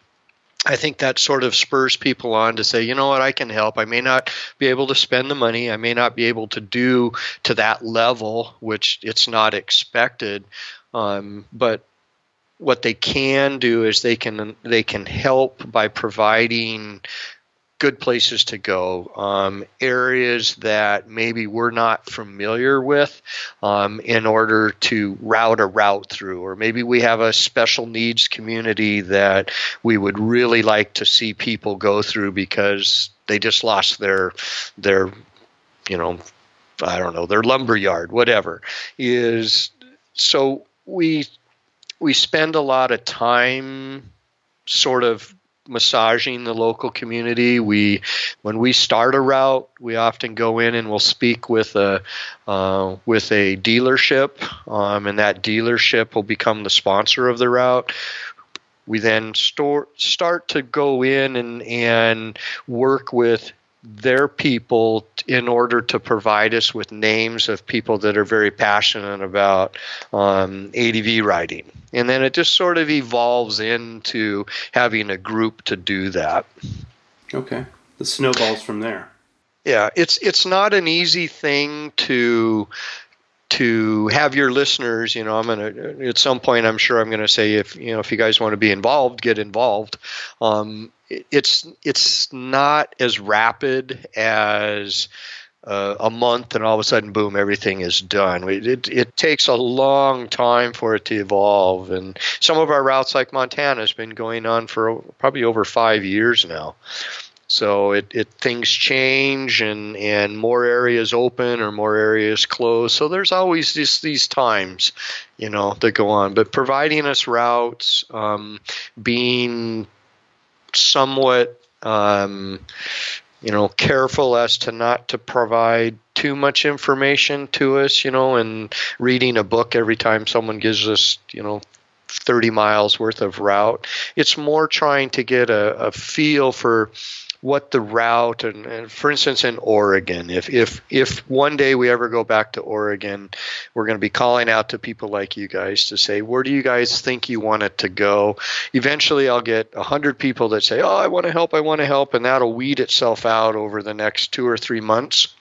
I think that sort of spurs people on to say, you know what, I can help. I may not be able to spend the money. I may not be able to do to that level, which it's not expected. Um, but what they can do is they can they can help by providing good places to go, um, areas that maybe we're not familiar with um, in order to route a route through, or maybe we have a special needs community that we would really like to see people go through because they just lost their their you know I don't know their lumber yard whatever is so we we spend a lot of time sort of massaging the local community. We, when we start a route, we often go in and we'll speak with a uh, with a dealership, um, and that dealership will become the sponsor of the route. We then store, start to go in and, and work with their people in order to provide us with names of people that are very passionate about um, ADV riding. And then it just sort of evolves into having a group to do that. Okay. The snowballs from there. Yeah, it's it's not an easy thing to to have your listeners you know i'm going to at some point i'm sure i'm going to say if you know if you guys want to be involved get involved um, it's it's not as rapid as uh, a month and all of a sudden boom everything is done it, it takes a long time for it to evolve and some of our routes like montana has been going on for probably over five years now so it, it things change and, and more areas open or more areas close. So there's always just these times, you know, that go on. But providing us routes, um, being somewhat um, you know careful as to not to provide too much information to us you know and reading a book every time someone gives us you know 30 miles worth of route. It's more trying to get a, a feel for what the route and, and, for instance in Oregon if if if one day we ever go back to Oregon we're going to be calling out to people like you guys to say where do you guys think you want it to go? Eventually I'll get 100 people that say oh I want to help I want to help and that'll weed itself out over the next 2 or 3 months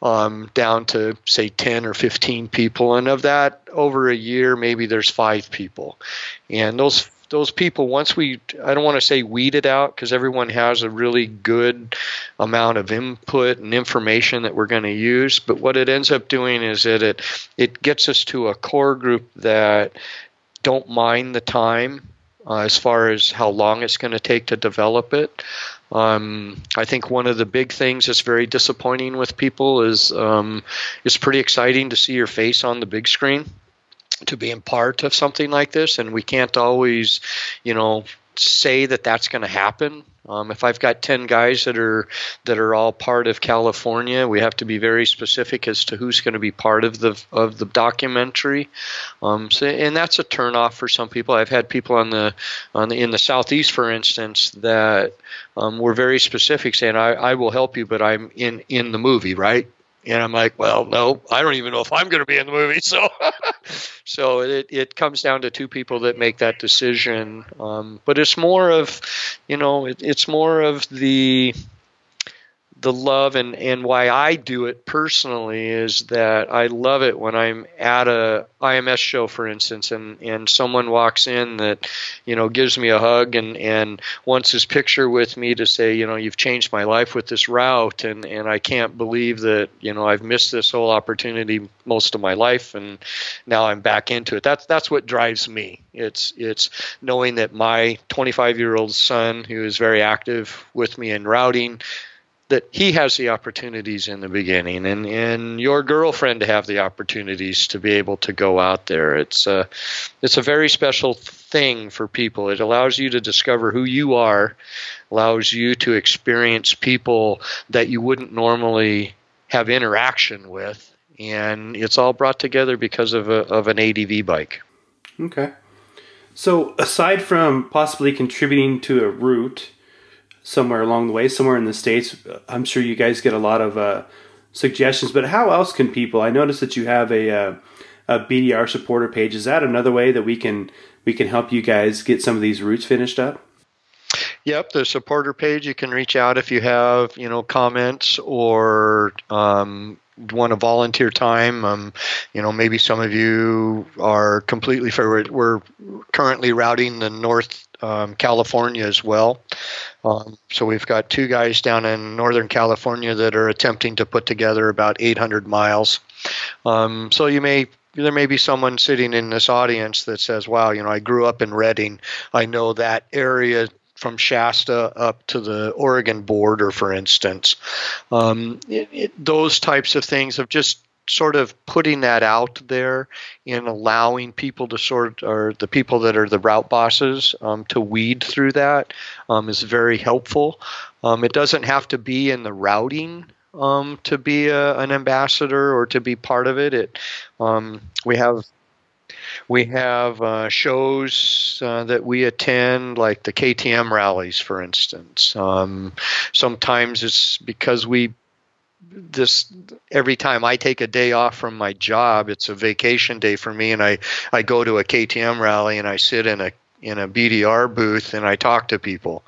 um, down to say 10 or 15 people. And of that over a year maybe there's 5 people. And those those people once we i don't want to say weed it out because everyone has a really good amount of input and information that we're going to use but what it ends up doing is that it it gets us to a core group that don't mind the time uh, as far as how long it's going to take to develop it. Um, I think one of the big things that's very disappointing with people is um, it's pretty exciting to see your face on the big screen to being part of something like this, and we can't always, you know, say that that's going to happen. Um, if I've got ten guys that are that are all part of California, we have to be very specific as to who's going to be part of the of the documentary. Um, so, and that's a turnoff for some people. I've had people on the on the in the southeast, for instance, that um, were very specific, saying, I, "I will help you, but I'm in in the movie, right?" And I'm like, well, no, I don't even know if I'm going to be in the movie. So, so it, it comes down to two people that make that decision. Um, but it's more of, you know, it, it's more of the the love and, and why I do it personally is that I love it when I'm at a IMS show, for instance, and, and someone walks in that, you know, gives me a hug and, and wants his picture with me to say, you know, you've changed my life with this route and, and I can't believe that, you know, I've missed this whole opportunity most of my life and now I'm back into it. That's that's what drives me. It's it's knowing that my 25 year old son who is very active with me in routing that he has the opportunities in the beginning and, and your girlfriend to have the opportunities to be able to go out there. It's a, it's a very special thing for people. It allows you to discover who you are, allows you to experience people that you wouldn't normally have interaction with. And it's all brought together because of, a, of an ADV bike. Okay. So, aside from possibly contributing to a route, somewhere along the way, somewhere in the states. I'm sure you guys get a lot of uh, suggestions. But how else can people? I noticed that you have a, uh, a BDR supporter page. Is that another way that we can we can help you guys get some of these routes finished up? Yep, the supporter page. You can reach out if you have you know comments or um, want to volunteer time. Um, you know, maybe some of you are completely fair. We're currently routing the North um, California as well. Um, so we've got two guys down in Northern California that are attempting to put together about 800 miles. Um, so you may there may be someone sitting in this audience that says, "Wow, you know, I grew up in Redding. I know that area from Shasta up to the Oregon border, for instance. Um, it, it, those types of things of just sort of putting that out there and allowing people to sort or the people that are the route bosses um, to weed through that um, is very helpful. Um, it doesn't have to be in the routing um, to be a, an ambassador or to be part of it. It um, we have we have uh, shows uh, that we attend, like the KTM rallies, for instance. Um, sometimes it's because we this every time I take a day off from my job, it's a vacation day for me, and I I go to a KTM rally and I sit in a in a BDR booth and I talk to people.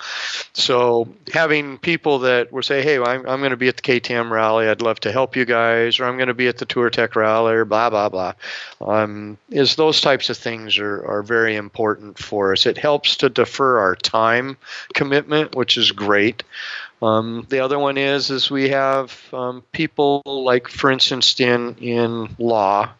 So having people that will say, "Hey, I'm I'm going to be at the KTM rally. I'd love to help you guys," or "I'm going to be at the Touratech rally," or blah blah blah, um, is those types of things are are very important for us. It helps to defer our time commitment, which is great. Um, the other one is is we have um, people like, for instance, in in law,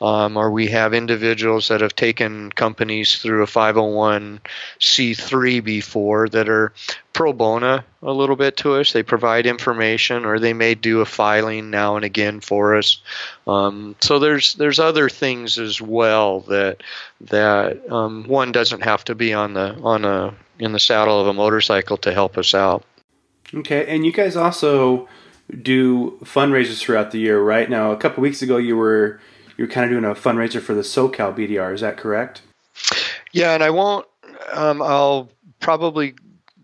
um, or we have individuals that have taken companies through a 501c3 before that are pro bono a little bit to us. They provide information, or they may do a filing now and again for us. Um, so there's there's other things as well that that um, one doesn't have to be on the on a in the saddle of a motorcycle to help us out. Okay, and you guys also do fundraisers throughout the year, right? Now, a couple weeks ago, you were you were kind of doing a fundraiser for the SoCal BDR. Is that correct? Yeah, and I won't. Um, I'll probably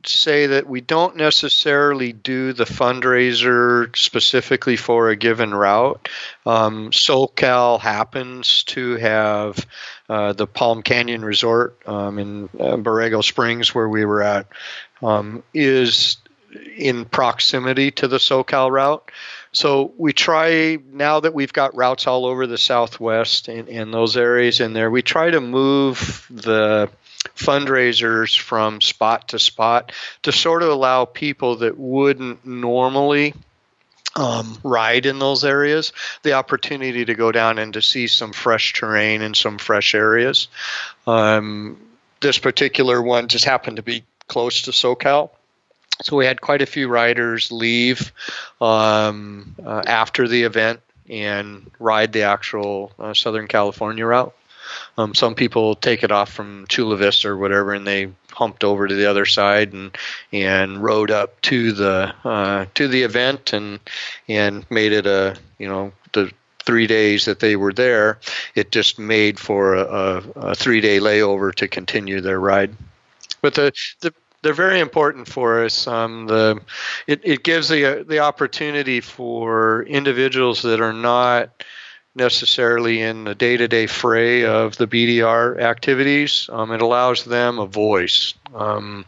say that we don't necessarily do the fundraiser specifically for a given route. Um, SoCal happens to have uh, the Palm Canyon Resort um, in uh, Borrego Springs, where we were at, um, is in proximity to the SoCal route. So we try now that we've got routes all over the Southwest and in those areas in there, we try to move the fundraisers from spot to spot to sort of allow people that wouldn't normally um, ride in those areas the opportunity to go down and to see some fresh terrain and some fresh areas. Um, this particular one just happened to be close to SoCal so we had quite a few riders leave um, uh, after the event and ride the actual uh, Southern California route. Um, some people take it off from Chula Vista or whatever, and they humped over to the other side and and rode up to the uh, to the event and and made it a you know the three days that they were there. It just made for a, a, a three day layover to continue their ride. But the the they're very important for us. Um, the it, it gives the the opportunity for individuals that are not necessarily in the day-to-day fray of the BDR activities. Um, it allows them a voice. Um,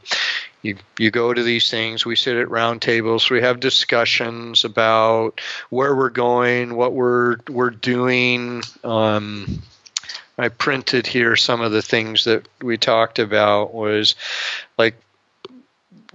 you, you go to these things, we sit at round tables, we have discussions about where we're going, what we're we're doing. Um, I printed here some of the things that we talked about was like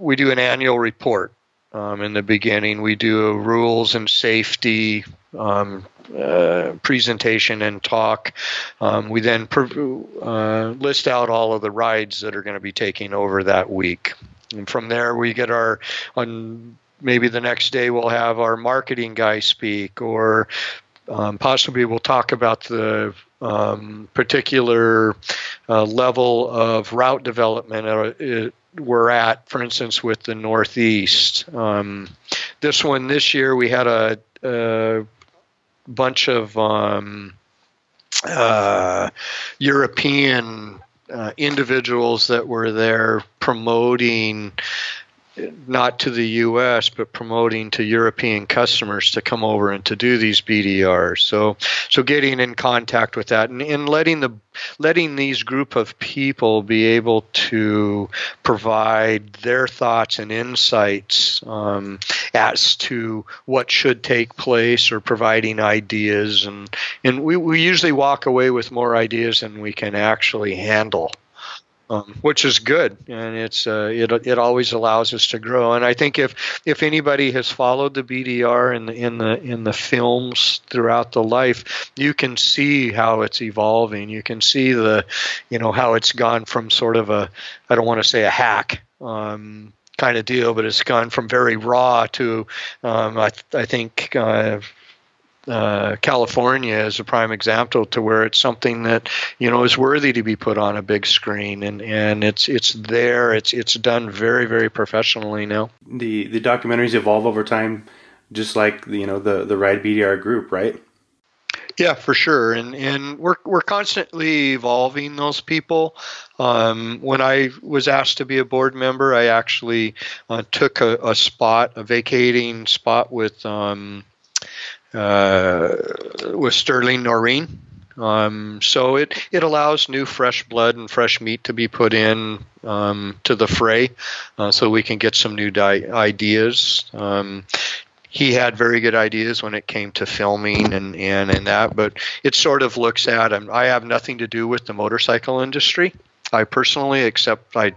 we do an annual report. Um, in the beginning, we do a rules and safety um, uh, presentation and talk. Um, we then uh, list out all of the rides that are going to be taking over that week. And from there, we get our on maybe the next day we'll have our marketing guy speak, or um, possibly we'll talk about the um, particular uh, level of route development uh, we're at, for instance, with the Northeast. Um, this one this year, we had a, a bunch of um, uh, European uh, individuals that were there promoting not to the U.S. but promoting to European customers to come over and to do these BDRs. So, so getting in contact with that and, and letting the letting these group of people be able to provide their thoughts and insights um, as to what should take place or providing ideas and and we, we usually walk away with more ideas than we can actually handle um, which is good, and it's uh, it it always allows us to grow. And I think if if anybody has followed the BDR in the in the in the films throughout the life, you can see how it's evolving. You can see the, you know, how it's gone from sort of a I don't want to say a hack. Um, kind of deal, but it's gone from very raw to um, I, I think uh, uh, California is a prime example to where it's something that you know is worthy to be put on a big screen and, and it's it's there it's it's done very very professionally now. The the documentaries evolve over time, just like you know the the Ride BDR group, right? Yeah, for sure, and and we're we're constantly evolving those people. Um, when I was asked to be a board member, I actually uh, took a, a, spot, a vacating spot with. Um, with Sterling Noren. Um, so it, it allows new fresh blood and fresh meat to be put in um, to the fray, uh, so we can get some new di- ideas. Um, he had very good ideas when it came to filming and, and, and that, but it sort of looks at. I have nothing to do with the motorcycle industry. I personally, except I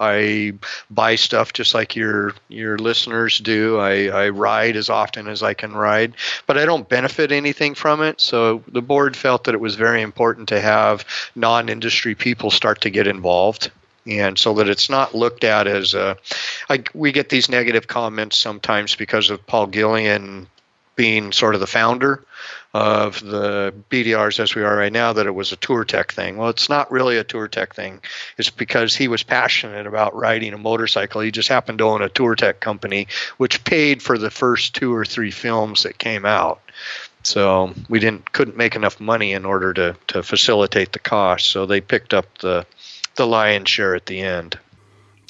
I buy stuff just like your your listeners do. I, I ride as often as I can ride, but I don't benefit anything from it. So the board felt that it was very important to have non-industry people start to get involved and so that it's not looked at as a, I, we get these negative comments sometimes because of Paul Guillien being sort of the founder of the BDRs as we are right now that it was a Touratech thing. Well, it's not really a Touratech thing. It's because he was passionate about riding a motorcycle. He just happened to own a Touratech company, which paid for the first two or three films that came out. So we didn't couldn't make enough money in order to, to facilitate the cost. So they picked up the the lion's share at the end.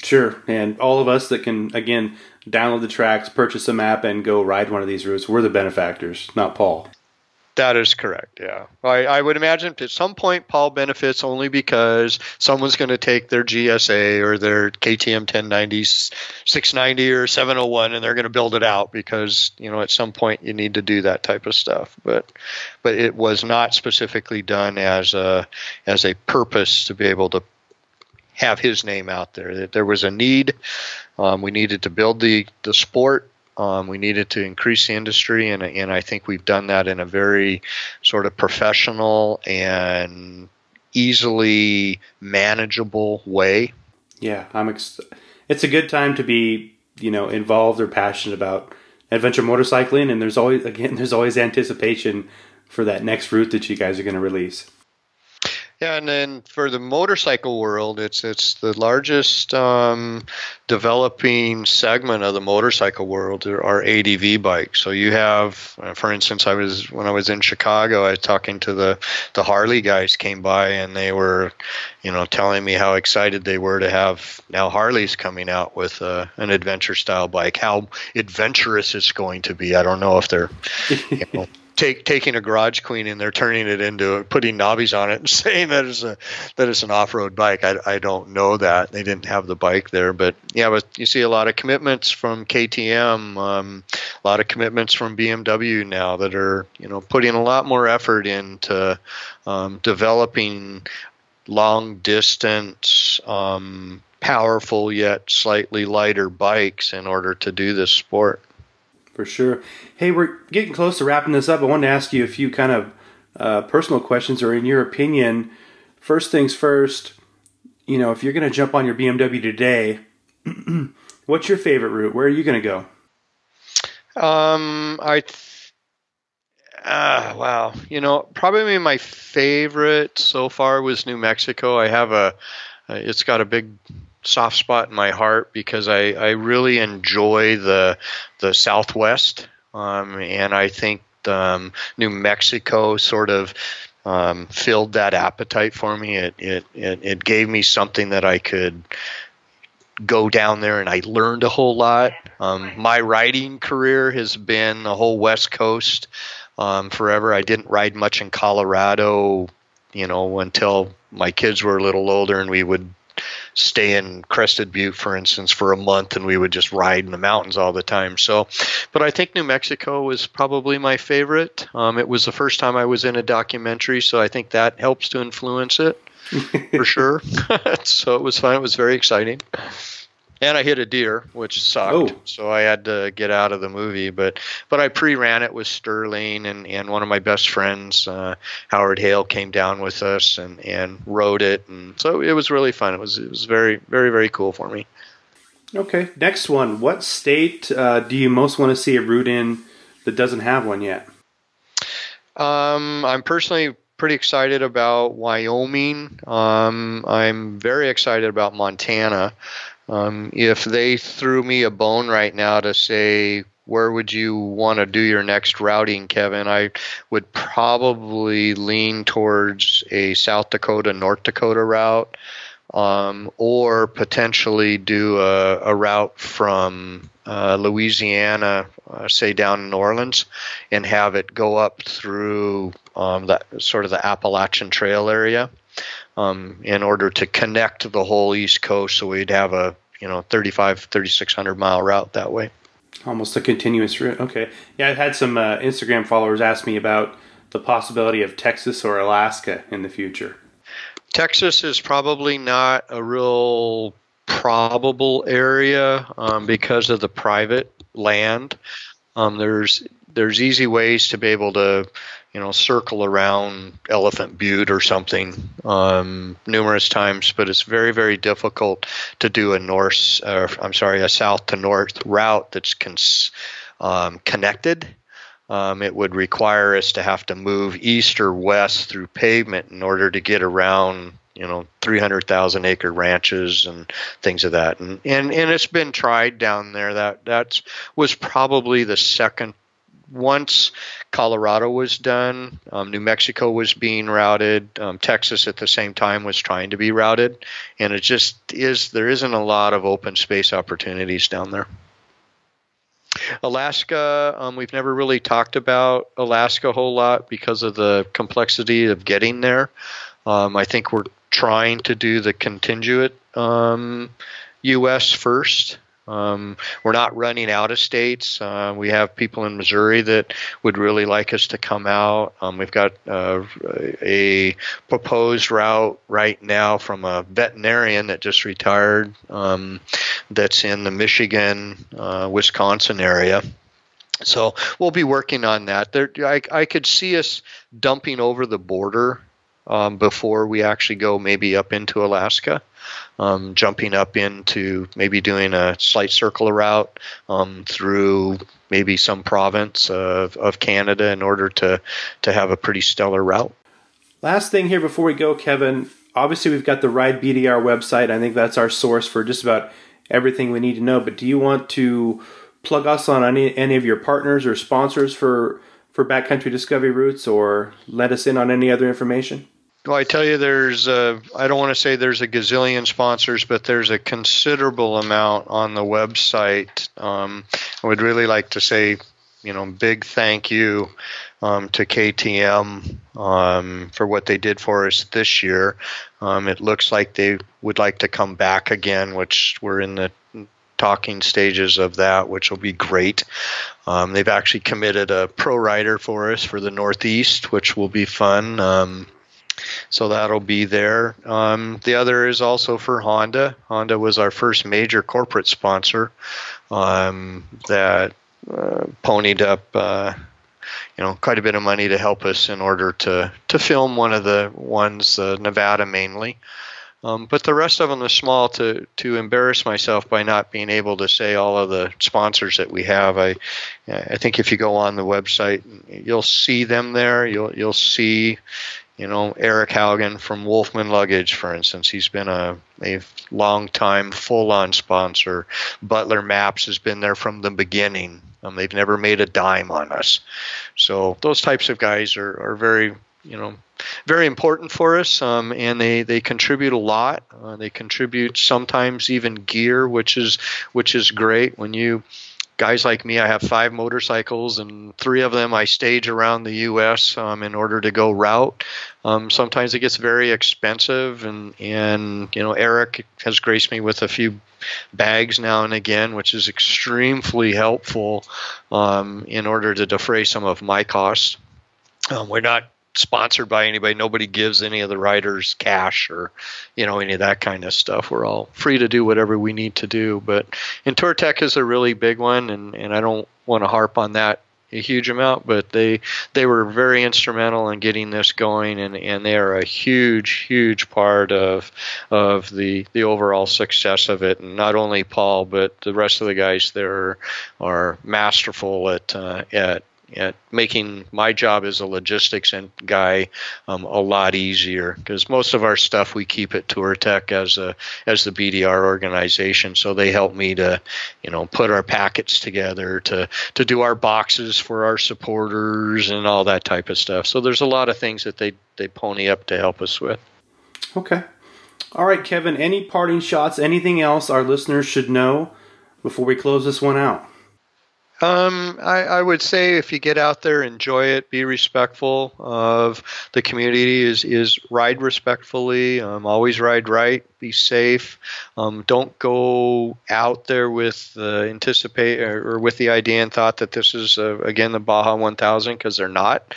Sure, and all of us that can again download the tracks, purchase a map, and go ride one of these routes, we're the benefactors, not Paul. That is correct. Yeah, I, I, would imagine at some point Paul benefits only because someone's going to take their GSA or their KTM 1090, 690 or 701, and they're going to build it out because you know at some point you need to do that type of stuff. But but it was not specifically done as a as a purpose to be able to have his name out there. That there was a need. Um, we needed to build the the sport um, we needed to increase the industry, and, and I think we've done that in a very sort of professional and easily manageable way. Yeah, I'm. Ex- it's a good time to be, you know, involved or passionate about adventure motorcycling, and there's always again there's always anticipation for that next route that you guys are going to release. Yeah, and then for the motorcycle world, it's it's the largest um, developing segment of the motorcycle world are ADV bikes. So you have, uh, for instance, I was when I was in Chicago, I was talking to the the Harley guys came by and they were, you know, telling me how excited they were to have now Harley's coming out with uh, an adventure style bike. How adventurous it's going to be. I don't know if they're, you know take, taking a garage queen and they're turning it into putting knobbies on it and saying that it's a that it's an off-road bike. I, I don't know that they didn't have the bike there, but yeah, but you see a lot of commitments from KTM, um, a lot of commitments from BMW now that are you know putting a lot more effort into um, developing long distance. Um, powerful yet slightly lighter bikes in order to do this sport for sure. Hey, we're getting close to wrapping this up. I wanted to ask you a few kind of uh, personal questions, or in your opinion, first things first. You know, if you're going to jump on your BMW today, what's your favorite route? Where are you going to go? Um, I. Uh, wow, you know, probably my favorite so far was New Mexico. I have a, it's got a big soft spot in my heart because I, I really enjoy the the Southwest, um, and I think um, New Mexico sort of um, filled that appetite for me. It, it it it gave me something that I could go down there and I learned a whole lot. Um, my riding career has been the whole West Coast um, forever. I didn't ride much in Colorado, you know, until my kids were a little older and we would stay in Crested Butte, for instance, for a month, and we would just ride in the mountains all the time. So, but I think New Mexico was probably my favorite. Um, it was the first time I was in a documentary, so I think that helps to influence it for sure. so it was fun. It was very exciting and I hit a deer, which sucked. Oh. So I had to get out of the movie. But but I pre-ran it with Sterling, and, and one of my best friends, uh, Howard Hale, came down with us and, and rode it, and so it was really fun. It was it was very very very cool for me. Okay, next one. What state uh, do you most want to see a route in that doesn't have one yet? Um, I'm personally pretty excited about Wyoming. Um, I'm very excited about Montana. Um, if they threw me a bone right now to say, where would you want to do your next routing, Kevin? I would probably lean towards a South Dakota, North Dakota route, um, or potentially do a, a route from uh, Louisiana, uh, say down in New Orleans, and have it go up through um, that sort of the Appalachian Trail area um, in order to connect the whole East Coast. So we'd have a you know 35, 3600 mile route that way. Almost a continuous route. Okay. Yeah, I've had some uh, Instagram followers ask me about the possibility of Texas or Alaska in the future. Texas is probably not a real probable area um, because of the private land. Um, there's there's easy ways to be able to you know, circle around Elephant Butte or something um, numerous times, but it's very, very difficult to do a north, uh, I'm sorry, a south to north route that's cons- um, connected. Um, it would require us to have to move east or west through pavement in order to get around you know 300,000 acre ranches and things of that and, and and it's been tried down there that that was probably the second once Colorado was done, um, New Mexico was being routed, um, Texas at the same time was trying to be routed, and it just is there isn't a lot of open space opportunities down there. Alaska, um, we've never really talked about Alaska a whole lot because of the complexity of getting there. Um, I think we're trying to do the contingent um, U.S. first. Um, we're not running out of states. Uh, we have people in Missouri that would really like us to come out. Um, we've got uh, a proposed route right now from a veterinarian that just retired um, that's in the Michigan, uh, Wisconsin area. So we'll be working on that. There, I, I could see us dumping over the border um, before we actually go maybe up into Alaska um, jumping up into maybe doing a slight circle route um, through maybe some province of, of Canada in order to, to have a pretty stellar route. Last thing here before we go, Kevin. Obviously, we've got the Ride BDR website. I think that's our source for just about everything we need to know. But do you want to plug us on any any of your partners or sponsors for for backcountry discovery routes, or let us in on any other information? Well, I tell you, there's a, I don't want to say there's a gazillion sponsors, but there's a considerable amount on the website. Um, I would really like to say, you know, big thank you um, to KTM um, for what they did for us this year. Um, it looks like they would like to come back again, which we're in the talking stages of that, which will be great. Um, they've actually committed a pro rider for us for the Northeast, which will be fun. Um, so that'll be there. Um, the other is also for Honda. Honda was our first major corporate sponsor um, that uh, ponied up, uh, you know, quite a bit of money to help us in order to to film one of the ones, uh, Nevada mainly. Um, but the rest of them are small to to embarrass myself by not being able to say all of the sponsors that we have. I I think if you go on the website, you'll see them there. You'll you'll see you know, Eric Haugen from Wolfman Luggage, for instance, he's been a, a long time full on sponsor. Butler Maps has been there from the beginning. Um, they've never made a dime on us. So those types of guys are, are very, you know, very important for us, um, and they, they contribute a lot. Uh, they contribute sometimes even gear, which is which is great when you guys like me, I have five motorcycles, and three of them I stage around the U.S. Um, in order to go route. Um, sometimes it gets very expensive, and and you know Eric has graced me with a few bags now and again, which is extremely helpful um, in order to defray some of my costs. Um, we're not sponsored by anybody. Nobody gives any of the writers cash or, you know, any of that kind of stuff. We're all free to do whatever we need to do. But and Touratech is a really big one, and, and I don't want to harp on that a huge amount, but they they were very instrumental in getting this going, and, and they are a huge huge part of of the the overall success of it. And not only Paul, but the rest of the guys there are masterful at uh, at at making my job as a logistics and guy um, a lot easier because most of our stuff we keep at Touratech as a as the BDR organization. So they help me to, you know, put our packets together, to to do our boxes for our supporters and all that type of stuff. So there's a lot of things that they they pony up to help us with. Okay. All right, Kevin. Any parting shots? Anything else our listeners should know before we close this one out? Um, I, I, would say if you get out there, enjoy it, be respectful of the community. Is is ride respectfully. Um, always ride right. Be safe. Um, don't go out there with the anticipate or, or, with the idea and thought that this is uh, again the Baja 1000 because they're not.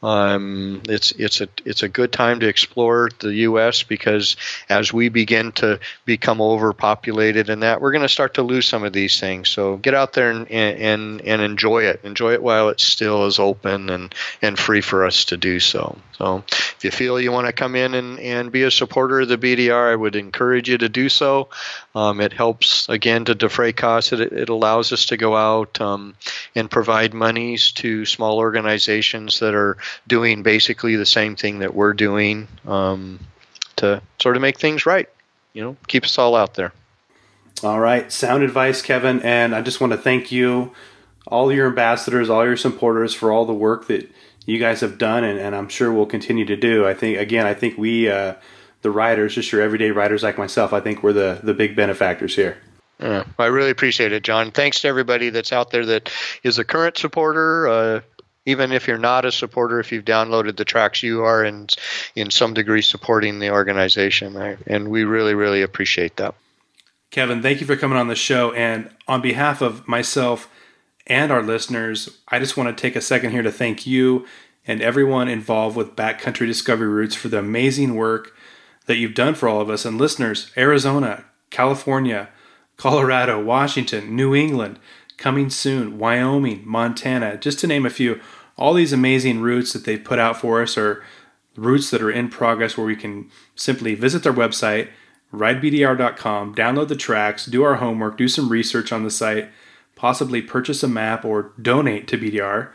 Um, it's it's a it's a good time to explore the U.S. because as we begin to become overpopulated and that we're going to start to lose some of these things. So get out there and, and and enjoy it. Enjoy it while it still is open and and free for us to do so. So if you feel you want to come in and, and be a supporter of the BDR, I would encourage you to do so. Um, it helps again to defray costs. It, it allows us to go out um, and provide monies to small organizations that are doing basically the same thing that we're doing um, to sort of make things right. You know, keep us all out there. All right, sound advice, Kevin. And I just want to thank you, all your ambassadors, all your supporters for all the work that you guys have done, and, and I'm sure will continue to do. I think again, I think we, uh, the riders, just your everyday riders like myself, I think we're the the big benefactors here. Yeah, I really appreciate it, John. Thanks to everybody that's out there that is a current supporter. Uh, even if you're not a supporter, if you've downloaded the tracks, you are in in some degree supporting the organization, right? and we really, really appreciate that. Kevin, thank you for coming on the show. And on behalf of myself and our listeners, I just want to take a second here to thank you and everyone involved with Backcountry Discovery Routes for the amazing work that you've done for all of us. And listeners, Arizona, California, Colorado, Washington, New England, coming soon, Wyoming, Montana, just to name a few all these amazing routes that they've put out for us are routes that are in progress where we can simply visit their website, ridebdr.com, download the tracks, do our homework, do some research on the site, possibly purchase a map or donate to BDR,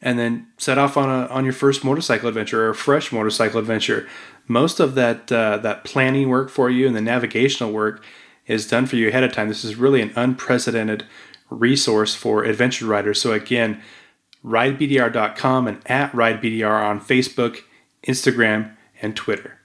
and then set off on a on your first motorcycle adventure or a fresh motorcycle adventure. Most of that uh, that planning work for you and the navigational work is done for you ahead of time. This is really an unprecedented resource for adventure riders. So again, ridebdr.com and at ridebdr on Facebook, Instagram, and Twitter.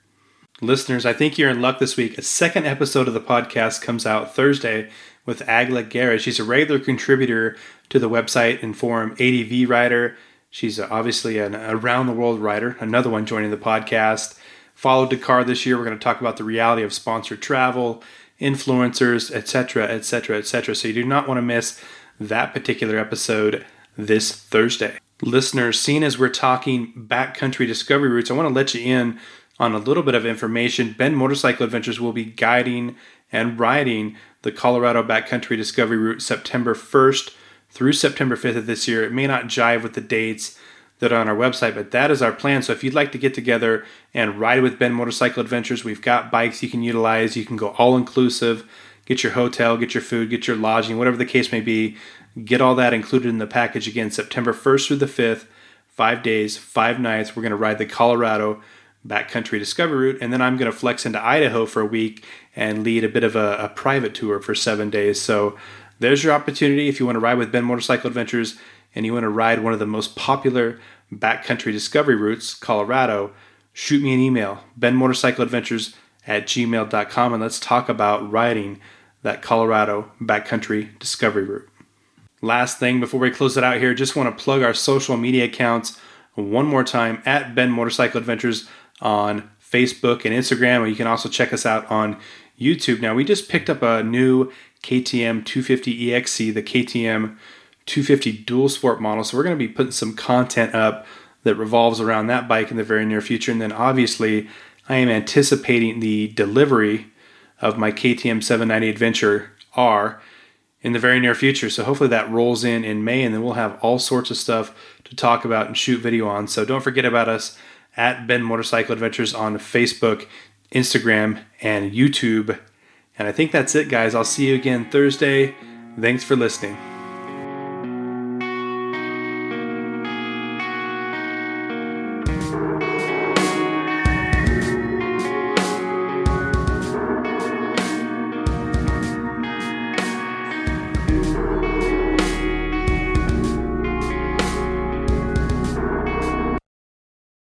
Listeners, I think you're in luck this week. A second episode of the podcast comes out Thursday with Agla Garrett. She's a regular contributor to the website and forum ADV Rider. She's obviously an around the world writer, another one joining the podcast. Followed Dakar this year. We're going to talk about the reality of sponsored travel, influencers, etc., etc., etc. So you do not want to miss that particular episode this Thursday. Listeners, seeing as we're talking backcountry discovery routes, I want to let you in on a little bit of information. Bend Motorcycle Adventures will be guiding and riding the Colorado Backcountry Discovery Route September 1st through September 5th of this year. It may not jive with the dates that are on our website, but that is our plan. So if you'd like to get together and ride with Bend Motorcycle Adventures, we've got bikes you can utilize. You can go all inclusive, get your hotel, get your food, get your lodging, whatever the case may be. Get all that included in the package again, September 1st through the 5th, five days, five nights. We're going to ride the Colorado backcountry discovery route, and then I'm going to flex into Idaho for a week and lead a bit of a, a private tour for seven days. So there's your opportunity if you want to ride with Bend Motorcycle Adventures and you want to ride one of the most popular backcountry discovery routes, Colorado, shoot me an email, bendmotorcycleadventures at gmail.com, and let's talk about riding that Colorado backcountry discovery route. Last thing before we close it out here, just want to plug our social media accounts one more time at Bend Motorcycle Adventures on Facebook and Instagram, or you can also check us out on YouTube. Now, we just picked up a new KTM 250 EXC, the KTM 250 dual sport model. So, we're going to be putting some content up that revolves around that bike in the very near future. And then, obviously, I am anticipating the delivery of my KTM 790 Adventure R in the very near future. So hopefully that rolls in in May, and then we'll have all sorts of stuff to talk about and shoot video on. So don't forget about us at Bend Motorcycle Adventures on Facebook, Instagram, and YouTube. And I think that's it, guys. I'll see you again Thursday. Thanks for listening.